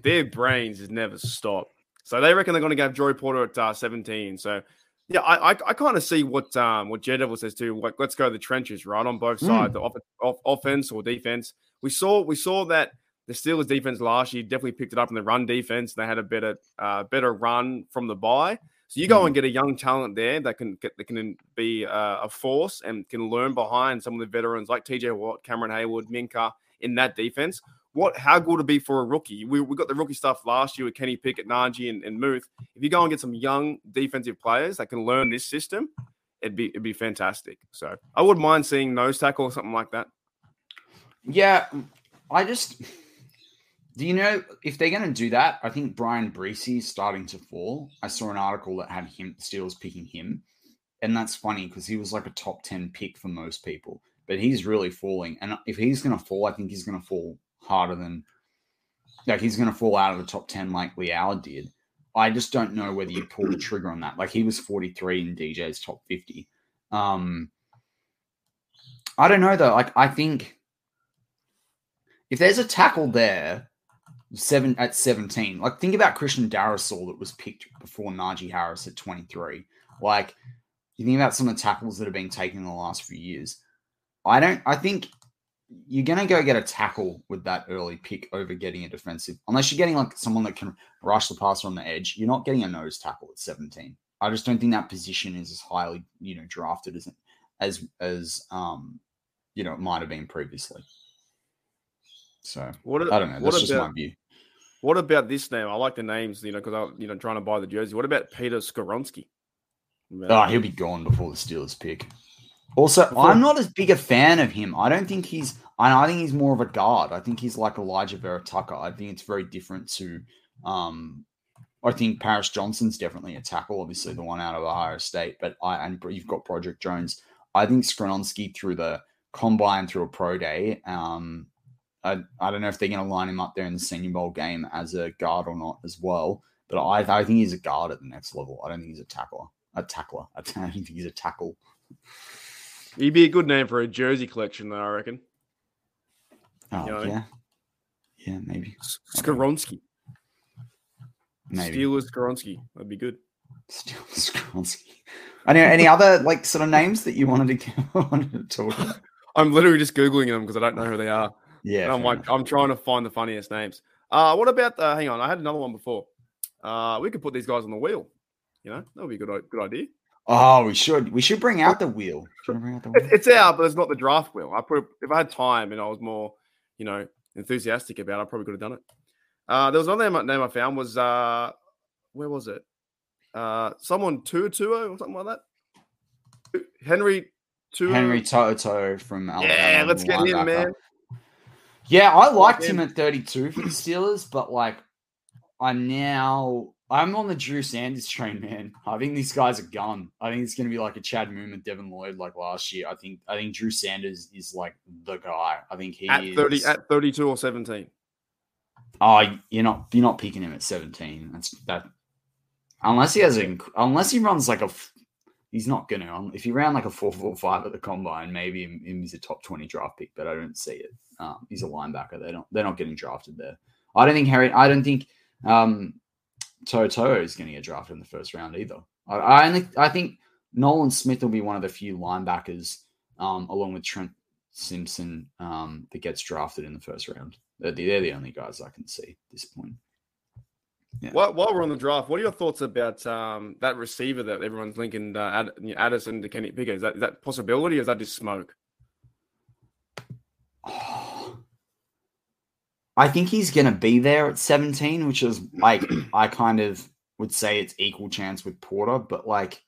their brains has never stopped. So they reckon they're going to have Joey Porter at uh, 17. So yeah, I I, I kind of see what um what Daredevil says too. Like, let's go to the trenches, right, on both Mm. sides, the off, off, offense or defense. We saw we saw that the Steelers defense last year definitely picked it up in the run defense. They had a better uh, better run from the bye. So you go Mm. and get a young talent there that can get, that can be uh, a force and can learn behind some of the veterans like TJ Watt, Cameron Heyward, Minkah in that defense. What how good would it be for a rookie? We, we got the rookie stuff last year with Kenny Pickett, Najee, and, and Muth. If you go and get some young defensive players that can learn this system, it'd be it'd be fantastic. So I wouldn't mind seeing nose tackle or something like that. Yeah, I just do you know if they're going to do that? I think Bryan Bresee is starting to fall. I saw an article that had him Steelers picking him, and that's funny because he was like a top ten pick for most people, but he's really falling. And if he's going to fall, I think he's going to fall harder than like he's going to fall out of the top ten like Leal did. I just don't know whether you pull the trigger on that. Like he was forty three in DJ's top fifty. Um, I don't know though. Like I think if there's a tackle there, seven at 17, like think about Christian Darrisaw that was picked before Najee Harris at 23. Like you think about some of the tackles that have been taken in the last few years. I don't I think you're gonna go get a tackle with that early pick over getting a defensive, unless you're getting like someone that can rush the passer on the edge. You're not getting a nose tackle at 17. I just don't think that position is as highly, you know, drafted as as as um, you know, it might have been previously. So What I don't know. What That's just about my view. what about this name? I like the names, you know, because I'm you know trying to buy the jersey. What about Peter Skoronski? Oh, he'll be gone before the Steelers pick. Also, Before- I'm not as big a fan of him. I don't think he's. I think he's more of a guard. I think he's like Alijah Vera-Tucker. I think it's very different to. Um, I think Paris Johnson's definitely a tackle. Obviously, the one out of Ohio State. But I and you've got Broderick Jones. I think Skoronski through the combine through a pro day. Um, I, I don't know if they're going to line him up there in the Senior Bowl game as a guard or not as well. But I, I think he's a guard at the next level. I don't think he's a tackler. A tackler. I don't think he's a tackle. He'd be a good name for a jersey collection, though. I reckon. Oh You know? yeah, yeah, maybe, Skoronski, maybe. Steelers Skoronski. That'd be good. Still Skronski. Any any other like sort of names that you wanted to wanted to talk about? I'm literally just googling them because I don't know who they are. Yeah, and I'm like, enough. I'm trying to find the funniest names. Uh, what about? Uh, hang on, I had another one before. Uh, we could put these guys on the wheel. You know, that would be a good good idea. Oh, we should we should bring out the wheel. Bring out the wheel? it's out, but it's not the draft wheel. I put if I had time and I was more, you know, enthusiastic about, it, I probably could have done it. Uh, there was another name, name I found was uh, where was it? Uh, someone Tuatuo or something like that. Henry Tuo. Henry To'oTo'o from Alabama. Yeah, let's get him, man. Yeah, I liked him. him at 32 for the Steelers, but like I'm now I'm on the Drew Sanders train, man. I think this guys a gun. I think it's gonna be like a Chad Muma Devin Lloyd like last year. I think I think Drew Sanders is like the guy. I think he at is thirty at thirty two or seventeen. Oh, you're not you're not picking him at 17. That's that unless he has a unless he runs like a, he's not gonna if he ran like a four four five at the combine, maybe him, him he's a top 20 draft pick, but I don't see it. Um, he's a linebacker. They're not they're not getting drafted there. I don't think Harry I don't think um To'oTo'o is gonna get drafted in the first round either. I, I only I think Nolan Smith will be one of the few linebackers, um, along with Trent Simpson, um, that gets drafted in the first round. They're the, they're the only guys I can see at this point. Yeah. While, while we're on the draft, what are your thoughts about um, that receiver that everyone's linking uh, Ad, you know, Addison to Kenny Pickett? Is that is that possibility or is that just smoke? I think he's going to be there at 17, which is like, I kind of would say it's equal chance with Porter, but like,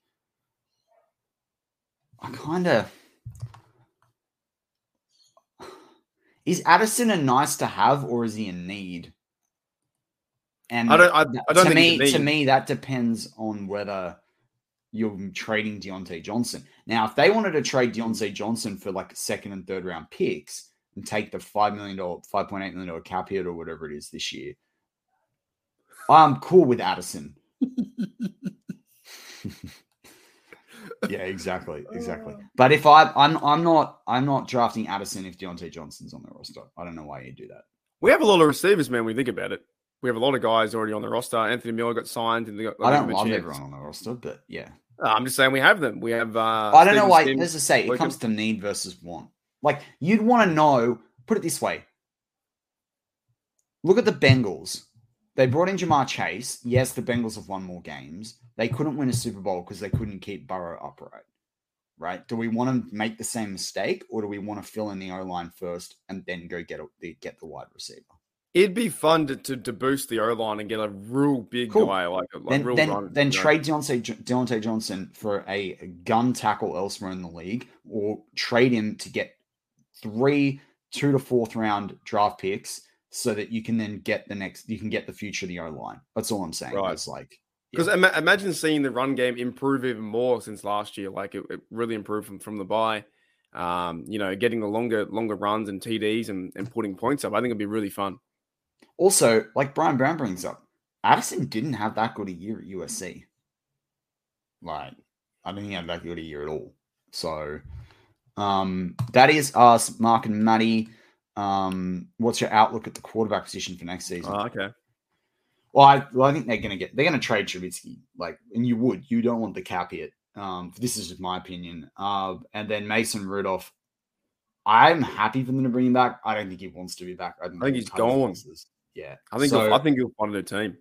I kind of. Is Addison a nice to have or is he a need? And I don't- I- I don't to think me, to me, that depends on whether you're trading Diontae Johnson. Now, if they wanted to trade Diontae Johnson for like second and third round picks and take the five million dollar, five point eight million dollar cap hit or whatever it is this year, I'm cool with Addison. yeah, exactly, exactly. But if I, I'm, I'm not, I'm not drafting Addison if Diontae Johnson's on the roster. I don't know why you do that. We have a lot of receivers, man. We think about it, we have a lot of guys already on the roster. Anthony Miller got signed, and they got. I don't they got love a chance. everyone on the roster, but yeah, Uh, I'm just saying we have them. We have. Uh, I don't know why. Sims. As I say, it Logan- comes to need versus want. Like you'd want to know. Put it this way. Look at the Bengals. They brought in Ja'Marr Chase. Yes, the Bengals have won more games. They couldn't win a Super Bowl because they couldn't keep Burrow upright. Right? Do we want to make the same mistake, or do we want to fill in the O line first and then go get a, the get the wide receiver? It'd be fun to, to, to boost the O line and get a real big Cool. guy like a like then real then, run, then you know. trade Diontae, Diontae Johnson for a gun tackle elsewhere in the league, or trade him to get three two to fourth round draft picks, so that you can then get the next, you can get the future of the O line. That's all I'm saying. Right. It's like Because Yeah. ima- imagine seeing the run game improve even more since last year. Like it, it really improved from, from the bye. Um, you know, getting the longer longer runs and TDs and, and putting points up. I think it'd be really fun. also like Brian Brown brings up, Addison didn't have that good a year at USC. Like I don't think he had that good a year at all. So um that is us, Mark and Maddie. Um, what's your outlook at the quarterback position for next season? Oh, okay. Well, I, well, I think they're going to get they're going to trade Trubisky, like, and you would you don't want the cap hit. Um, this is just my opinion. Uh, and then Mason Rudolph, I'm happy for them to bring him back. I don't think he wants to be back. I, I think he's gone. Yeah, I think So I think he'll find a new team.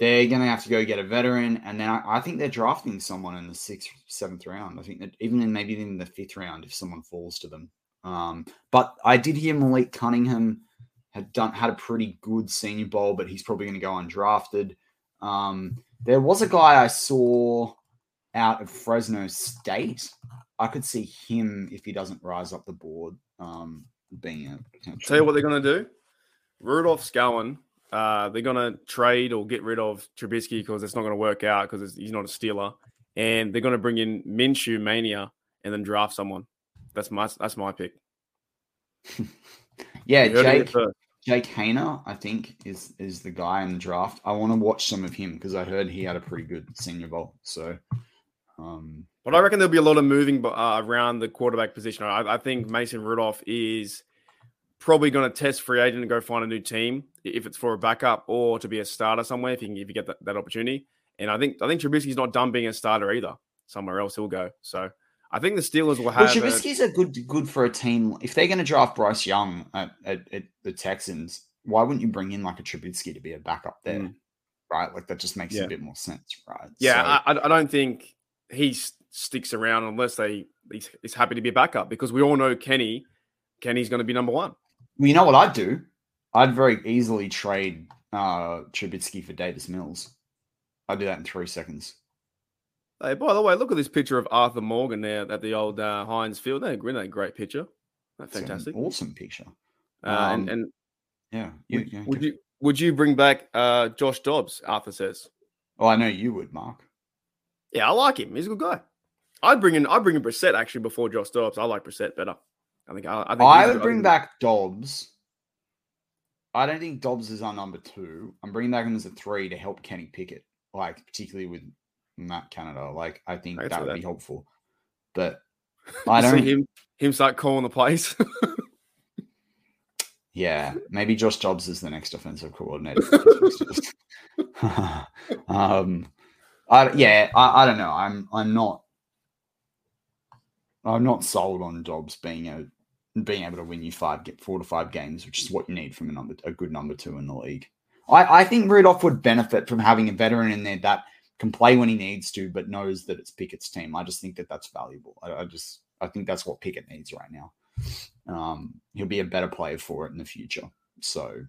They're going to have to go get a veteran, and then I, I think they're drafting someone in the sixth, seventh round. I think that even in maybe in the fifth round if someone falls to them. Um, but I did hear Malik Cunningham had done had a pretty good senior bowl, but he's probably going to go undrafted. Um, there was a guy I saw out of Fresno State. I could see him if he doesn't rise up the board, um, being a potential. Tell you what they're going to do. Rudolph's going. Uh, they're going to trade or get rid of Trubisky because it's not going to work out because he's not a stealer, and they're going to bring in Minshew Mania and then draft someone. That's my that's my pick. yeah, You heard it here Jake. Jake Haener, I think, is is the guy in the draft. I want to watch some of him because I heard he had a pretty good senior bowl. So, um, But I reckon there'll be a lot of moving uh, around the quarterback position. I, I think Mason Rudolph is probably going to test free agent and go find a new team if it's for a backup or to be a starter somewhere if you can if you get that, that opportunity. And I think I think Trubisky's not done being a starter either. Somewhere else he'll go. So I think the Steelers will have. a- Trubisky's a good good for a team. If they're going to draft Bryce Young at, at, at the Texans, why wouldn't you bring in like a Trubisky to be a backup there? Mm. Right, like that just makes Yeah. a bit more sense, right? Yeah, So- I, I don't think he sticks around unless they he's, he's happy to be a backup because we all know Kenny. Kenny's going to be number one. You know what I'd do? I'd very easily trade uh Trubisky for Davis Mills. I'd do that in three seconds. Hey, by the way, look at this picture of Arthur Morgan there at the old uh, Heinz Field. That a great picture. That's fantastic. awesome picture. Uh, Um, and and Yeah. You, would, yeah, would you would you bring back uh, Josh Dobbs? Arthur says. Oh, I know you would, Mark. Yeah, I like him. He's a good guy. I'd bring in I'd bring in Brissett actually before Josh Dobbs. I like Brissett better. I think I, I think I would bring back Dobbs. I don't think Dobbs is our number two. I'm bringing back him as a three to help Kenny Pickett, like particularly with Matt Canada. Like I think I that would that. be helpful. But I don't. See him him start calling the plays. Yeah, maybe Josh Dobbs is the next offensive coordinator. um, I yeah, I, I don't know. I'm I'm not I'm not sold on Dobbs being a being able to win you five get four to five games, which is what you need from a number a good number two in the league. I, I think Rudolph would benefit from having a veteran in there that can play when he needs to, but knows that it's Pickett's team. I just think that that's valuable. I, I just I think that's what Pickett needs right now. Um, he'll be a better player for it in the future. So,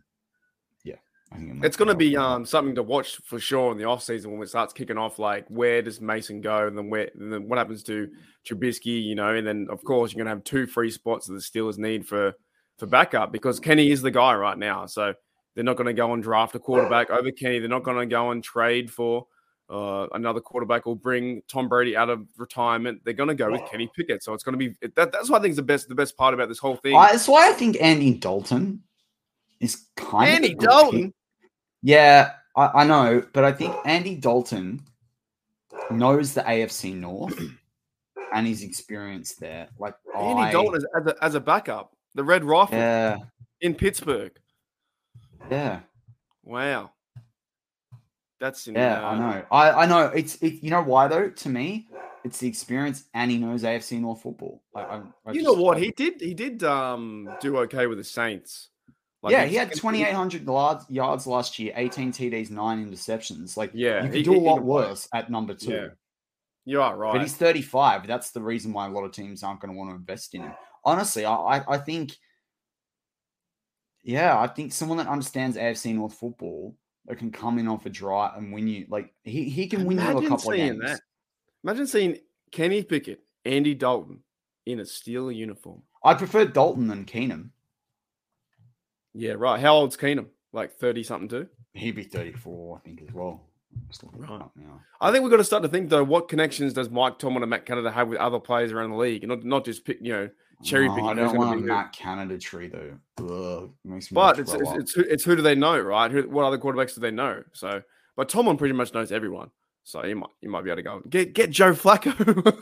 I think it it's going to be um, something to watch for sure in the offseason when it starts kicking off. Like, where does Mason go? And then where? And then what happens to Trubisky? You know, and then of course you're going to have two free spots that the Steelers need for for backup because Kenny is the guy right now. So they're not going to go and draft a quarterback over Kenny. They're not going to go and trade for uh, another quarterback or bring Tom Brady out of retirement. They're going to go with Kenny Pickett. So it's going to be that, that's what I think is the best the best part about this whole thing. I, that's why I think Andy Dalton is kind of Andy a good Dalton? Yeah, I, I know, but I think Andy Dalton knows the AFC North and his experience there. Like Andy I, Dalton is, as, a, as a backup, the Red Rifle yeah, in Pittsburgh. yeah, Wow. That's in, yeah. I uh, know. I, I know. It's it. You know why though? To me, it's the experience, and he knows AFC North football. I, I, I You just- know what? I- He did. He did um do okay with the Saints. Yeah, he had 2,800 yards, yards last year, 18 TDs, nine interceptions. Like, Yeah, you could do a lot worse at number two. Yeah, You are right. But he's 35. That's the reason why a lot of teams aren't going to want to invest in him. Honestly, I, I, think, yeah, I think someone that understands AFC North football that can come in off a dry and win you, like he, he can win you a couple of games. that. Imagine seeing Kenny Pickett, Andy Dalton in a Steeler uniform. I prefer Dalton than Keenum. Yeah, right. How old's Keenum? Like thirty something too. He'd be 34, I think, as well. Just looking it Right. I think we've got to start to think though. What connections does Mike Tomlin and Matt Canada have with other players around the league, and not not just pick you know cherry No, picking. I don't want a. Matt Canada tree though. Ugh, it makes me But it's it's, it's, who, it's who do they know, right? Who, what other quarterbacks do they know? So, but Tomlin pretty much knows everyone. So you might you might be able to go get get Joe Flacco.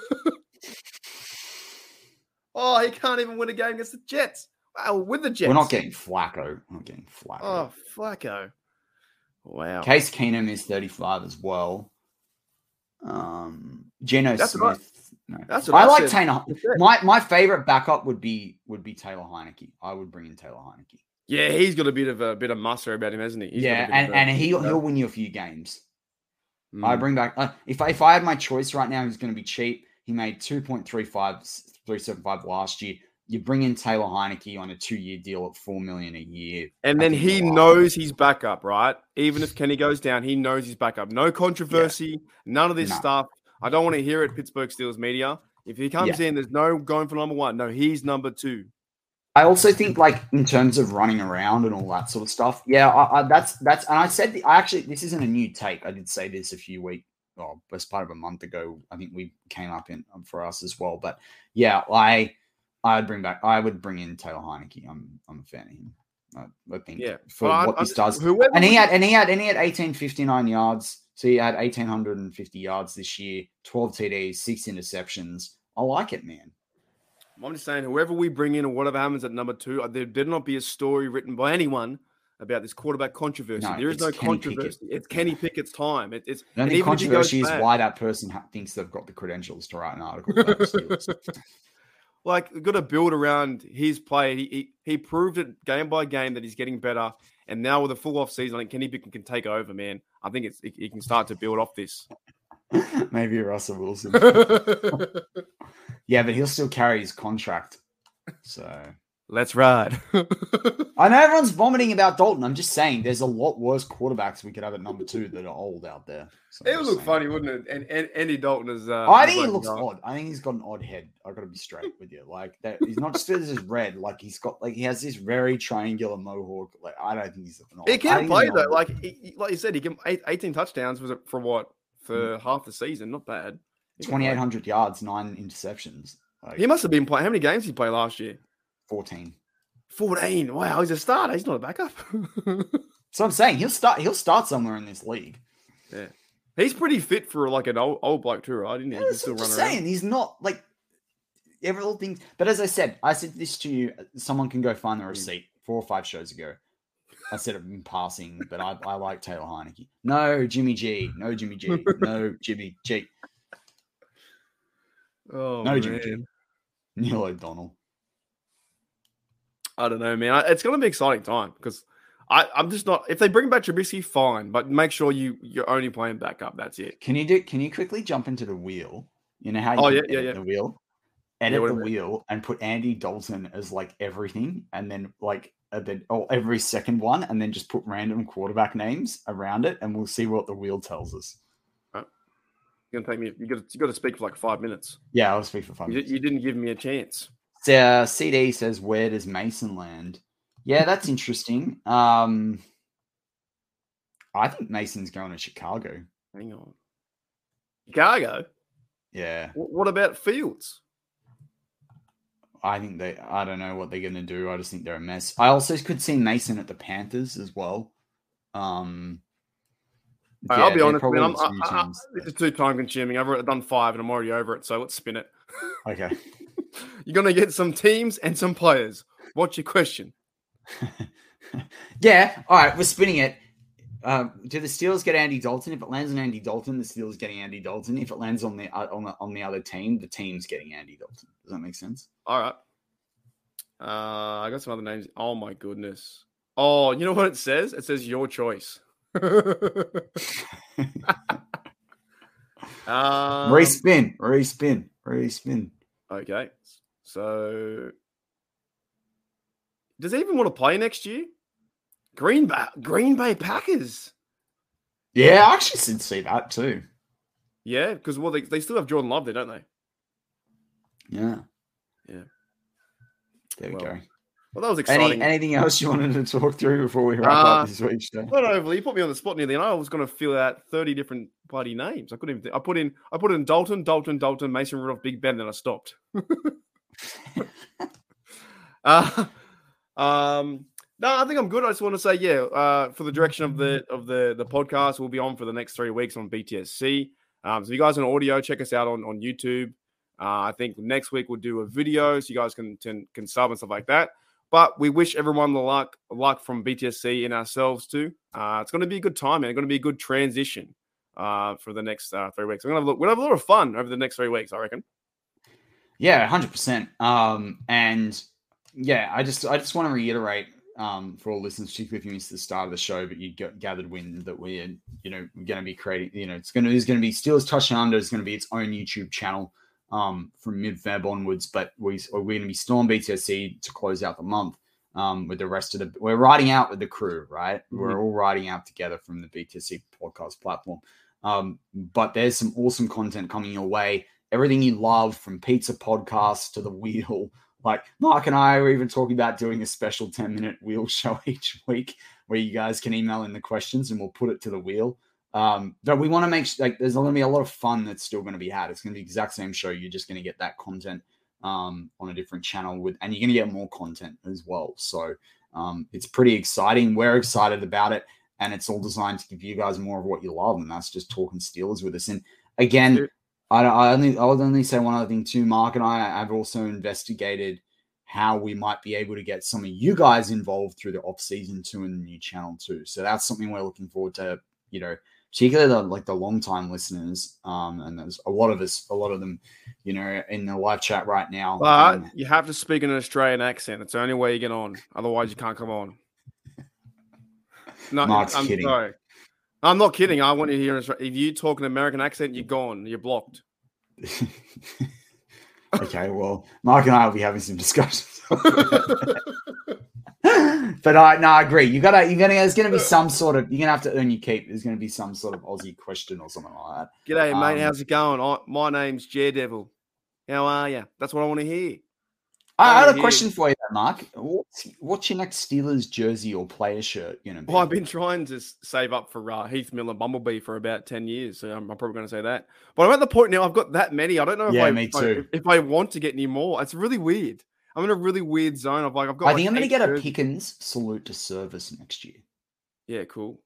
oh, he can't even win a game against the Jets. Wow, with the Jets. We're not getting Flacco. We're not getting Flacco. Oh, Flacco. Wow. Case Keenum is 35 as well. Um, Geno That's right. Smith No. That's what I I like said. Taylor. My my favorite backup would be would be Taylor Heinicke. I would bring in Taylor Heinicke. Yeah, he's got a bit of a bit of muster about him, hasn't he? He's yeah, and, a- and he'll he'll win you a few games. I Mm. bring back uh, if I, if I had my choice right now, he's going to be cheap. He made 2.35 375 last year. You bring in Taylor Heinicke on a two year deal at four million a year. And I then he knows he's back up, right? Even if Kenny goes down, he knows he's back up. No controversy, none of this No. stuff. I don't want to hear it, Pittsburgh Steelers media. If he comes in, there's no going for number one. No, he's number two. I also think, like in terms of running around and all that sort of stuff. Yeah, I, I, that's that's. And I said, the, I actually, this isn't a new take. I did say this a few weeks, well, best part of a month ago. I think we came up in for us as well. But yeah, I, I'd bring back. I would bring in Taylor Heinicke. I'm, I'm a fan of him. I, I think Yeah. for I- what I this does. And he had, and he had, and he had 1859 yards. So he had 1850 yards this year, 12 TDs, six interceptions. I like it, man. I'm just saying, whoever we bring in or whatever happens at number two, uh, there better not be a story written by anyone about this quarterback controversy. No, there is no Kenny Pickett. controversy. It's Kenny Pickett's time. It, it's The only even if he goes controversy is why that person ha- thinks they've got the credentials to write an article about the Steelers. like we've got to build around his play. He, he he proved it game by game that he's getting better, and now with a full off season, I think Kenny Pickett can take over. Man, I think it's he, he can start to build off this. Maybe Russell Wilson. yeah, but he'll still carry his contract. So Let's ride. I know everyone's vomiting about Dalton. I'm just saying there's a lot worse quarterbacks we could have at number two that are old out there. So it would look saying. funny, wouldn't it? And, and Andy Dalton is. Uh, I think he looks uh, odd. I think he's got an odd head. I've got to be straight with you. Like that, he's not just as red. Like he's got like he has this very triangular mohawk. Like I don't think he's an odd. He can think play though. odd- Like he, he- like you said, he can eight, 18 touchdowns was it for what for Mm. half the season? Not bad. He can play. 2,800 yards, nine interceptions. Like He must have been playing. How many games did he play last year? 14. 14. Wow, he's a starter. He's not a backup. So I'm saying he'll start. He'll start somewhere in this league. Yeah, he's pretty fit for like an old, old bloke too, right? Isn't he? He can That's still I'm around. saying. He's not like every little thing. But as I said, I said this to you. Someone can go find the Mm. receipt four or five shows ago. I said it in passing, but I, I like Taylor Heinicke. No, Jimmy G. No, Jimmy G. No, Jimmy G. Oh, No, Jimmy. G. Neil O'Donnell. I don't know, man. It's going to be an exciting time because I, I'm just not. If they bring back Trubisky, fine, but make sure you you're only playing backup. That's it. Can you do? Can you quickly jump into the wheel? You know how you Oh, yeah, yeah, yeah. the wheel. Edit what the do you mean? wheel and put Andy Dalton as like everything, and then like uh, then oh, every second one, and then just put random quarterback names around it, and we'll see what the wheel tells us. You're going to take me. You got you got to speak for like five minutes. Yeah, I'll speak for five You, minutes. you didn't give me a chance. So, uh, CD says, "Where does Mason land?" Yeah, that's interesting. Um, I think Mason's going to Chicago. Hang on. Chicago. Yeah, Wh- What about Fields? I think they. I don't know what they're going to do. I just think they're a mess. I also could see Mason at the Panthers as well. Um, Hey, I'll be honest, man. I'm, I, I, teams this is too time consuming. I've already done five and I'm already over it. So let's spin it. okay. You're going to get some teams and some players. What's your question? yeah. All right. We're spinning it. Um, do the Steelers get Andy Dalton? If it lands on Andy Dalton, the Steelers getting Andy Dalton. If it lands on the uh, on the on the other team, the team's getting Andy Dalton. Does that make sense? All right. Uh, I got some other names. Oh my goodness. Oh, you know what it says? It says your choice. um, respin, respin, respin. Okay. So does he even want to play next year? Green Bay Green Bay Packers. Yeah, I actually did see that too. Yeah, because well they, they still have Jordan Love there, don't they? Yeah. Yeah. There we Well, go. Well, that was exciting. Any, anything else you wanted to talk through before we wrap Uh, up this week's show? Not overly. You put me on the spot nearly, and I was going to fill out thirty different bloody names. I couldn't even. Think. I put in. I put in Dalton, Dalton, Dalton, Mason Rudolph, Big Ben, and then I stopped. uh, um, no, I think I'm good. I just want to say, yeah, uh, for the direction of the of the the podcast, we'll be on for the next three weeks on BTSC. Um, so if you guys on audio, check us out on on YouTube. Uh, I think next week we'll do a video so you guys can, can can sub and stuff like that. But we wish everyone the luck luck from BTSC and ourselves too. Uh, it's going to be a good time, and it's going to be a good transition uh, for the next uh, three weeks. We're going to have a, we'll have a lot of fun over the next three weeks, I reckon. Yeah, hundred percent. Um, and yeah, I just I just want to reiterate um, for all listeners, particularly if you missed the start of the show, but you get, gathered wind that we're you know going to be creating. You know, it's going to there's going to be Steelers Touchdown Under is going to be its own YouTube channel um, from mid Feb onwards. But we we're going to be still on BTSC to close out the month um, with the rest of the. We're riding out with the crew, right? Mm-hmm. We're all riding out together from the BTSC podcast platform. Um, but there's some awesome content coming your way. Everything you love from pizza podcasts to the wheel. Like Mark and I are even talking about doing a special 10 minute wheel show each week where you guys can email in the questions and we'll put it to the wheel. Um, but we want to make like there's going to be a lot of fun that's still going to be had. It's going to be the exact same show. You're just going to get that content um, on a different channel with, and you're going to get more content as well. So um, it's pretty exciting. We're excited about it and it's all designed to give you guys more of what you love, and that's just talking Steelers with us. And again, I, I only I would only say one other thing too. Mark and I have also investigated how we might be able to get some of you guys involved through the off season too in the new channel too. So that's something we're looking forward to. You know, particularly the, like the long time listeners, um, and there's a lot of us, a lot of them, you know, in the live chat right now. But um, you have to speak in an Australian accent. It's the only way you get on. Otherwise, you can't come on. No, Mark's I'm kidding. Sorry. I'm not kidding. I want you to hear if you talk an American accent, you're gone. You're blocked. okay, well, Mark and I will be having some discussions. But I no, I agree. You gotta, you're gonna. There's gonna be some sort of. You're gonna have to earn your keep. There's gonna be some sort of Aussie question or something like that. G'day, um, mate. How's it going? I, my name's Devil. How are you? That's what I want to hear. I had a question for you, Mark. What's, what's, your next Steelers jersey or player shirt? You know, well, I've been trying to save up for uh, Heath Miller Bumblebee for about ten years, so I'm, I'm probably going to say that. But I'm at the point now. I've got that many. I don't know if, yeah, I, me too. I, if I want to get any more. It's really weird. I'm in a really weird zone of like I've got. I think I'm going to get a Pickens salute to service next year. Yeah, cool.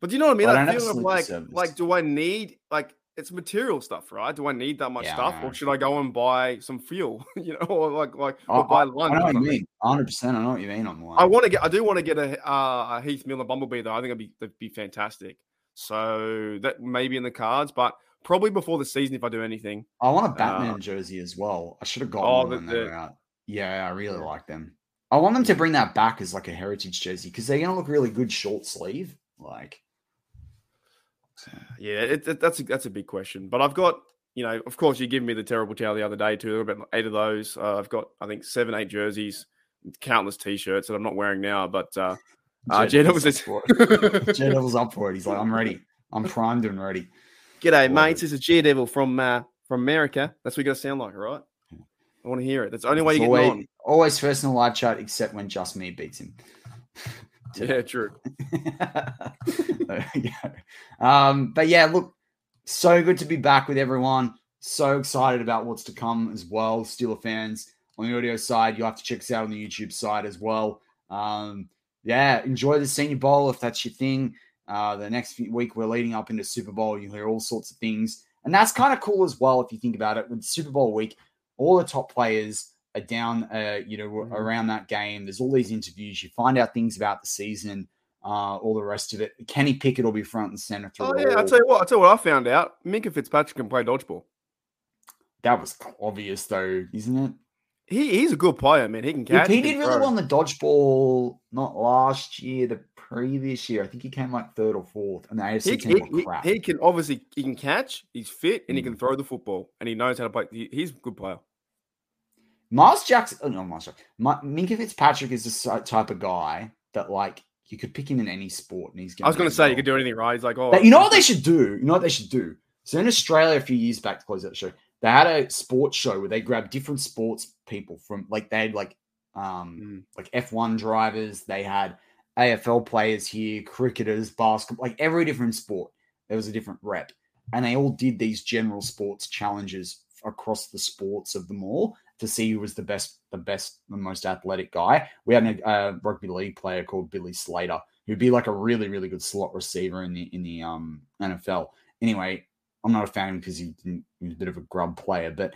But do you know what I mean? Well, that feeling of like, like, do I need like it's material stuff, right? Do I need that much yeah, stuff, or should I go and buy some fuel? you know, or like like or buy lunch? I know what you mean. Hundred percent. I know what you mean. On I want to get. I do want to get a, uh, a Heath Miller Bumblebee though. I think it'd be that'd be fantastic. So that may be in the cards, but probably before the season if I do anything. I want a Batman uh, jersey as well. I should have got oh, one when they were out. Yeah, I really like them. I want them to bring that back as like a heritage jersey because they're gonna look really good short sleeve. Like yeah, it, it, that's a, that's a big question. But I've got, you know, of course, you gave me the terrible towel the other day too. There were about eight of those. Uh, I've got, I think, seven, eight jerseys, countless t-shirts that I'm not wearing now. But uh, uh Jed was up for Devils up for it. He's like, I'm ready. I'm primed and ready. G'day, Love mates. It. This is J Devil from uh, from America. That's what you got to sound like, right? I want to hear it. That's the only way you get on. Always first in the live chat, except when just me beats him. Yeah, true. um, but yeah, look, so good to be back with everyone. So excited about what's to come as well. Steeler fans on the audio side, you'll have to check us out on the YouTube side as well. Um, yeah, enjoy the Senior Bowl if that's your thing. Uh, the next week we're leading up into Super Bowl. You'll hear all sorts of things, and that's kind of cool as well if you think about it. With Super Bowl week, all the top players are down, uh, you know, mm-hmm. around that game. There's all these interviews. You find out things about the season, uh, all the rest of it. Kenny Pickett will be front and center. Oh yeah, I'll tell you what. I'll tell you what I found out. Minkah Fitzpatrick can play dodgeball. That was obvious, though, isn't it? He, he's a good player, man. He can catch. he, he did really well on the dodgeball, not last year, the previous year. I think he came like third or fourth, and the AFC he, team he, crap. He, can obviously he can catch. He's fit, and mm. he can mm. throw the football, and he knows how to play. He, he's a good player. Myles Jackson, oh, no, Myles Jackson. My, Minkah Fitzpatrick is the type of guy that, like, you could pick him in any sport, and he's. I was going to say you could do anything right. He's like, oh, but you know what they should do? You know what they should do? So in Australia, a few years back to close that show, they had a sports show where they grabbed different sports people from, like, they had like, um, mm. like F1 drivers. They had AFL players here, cricketers, basketball, like every different sport. There was a different rep, and they all did these general sports challenges across the sports of them all to see who was the best, the best, the most athletic guy. We had a, a rugby league player called Billy Slater, who'd be like a really, really good slot receiver in the in the um, NFL. Anyway, I'm not a fan of him because he, he was a bit of a grub player, but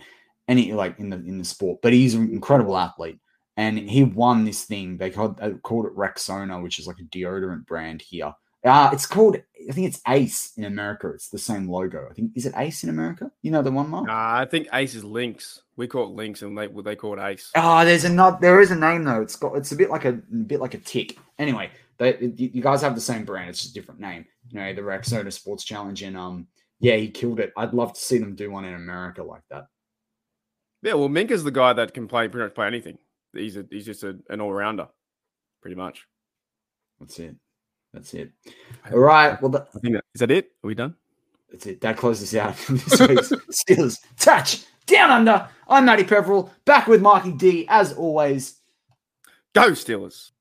any like in the in the sport, but he's an incredible athlete. And he won this thing. They called, uh, called it Rexona, which is like a deodorant brand here. Uh, it's called I think it's Ace in America. It's the same logo. I think is it Ace in America? You know the one, Mark? Uh, I think Ace is Lynx. We call it Lynx, and they they call it Ace. Oh, there's another. There is a name though. It's got. It's a bit like a, a bit like a tick. Anyway, they, you, guys have the same brand. It's just a different name. You know, the Rexona Sports Challenge, and um, yeah, he killed it. I'd love to see them do one in America like that. Yeah, well, Minka's the guy that can play pretty much play anything. He's a he's just a, an all rounder, pretty much. That's it. That's it. All right. Well, that, I think that, is that it? Are we done? That's it. That closes out this week's Steelers Touch Down Under. I'm Matty Peverill, back with Marky D as always. Go Steelers.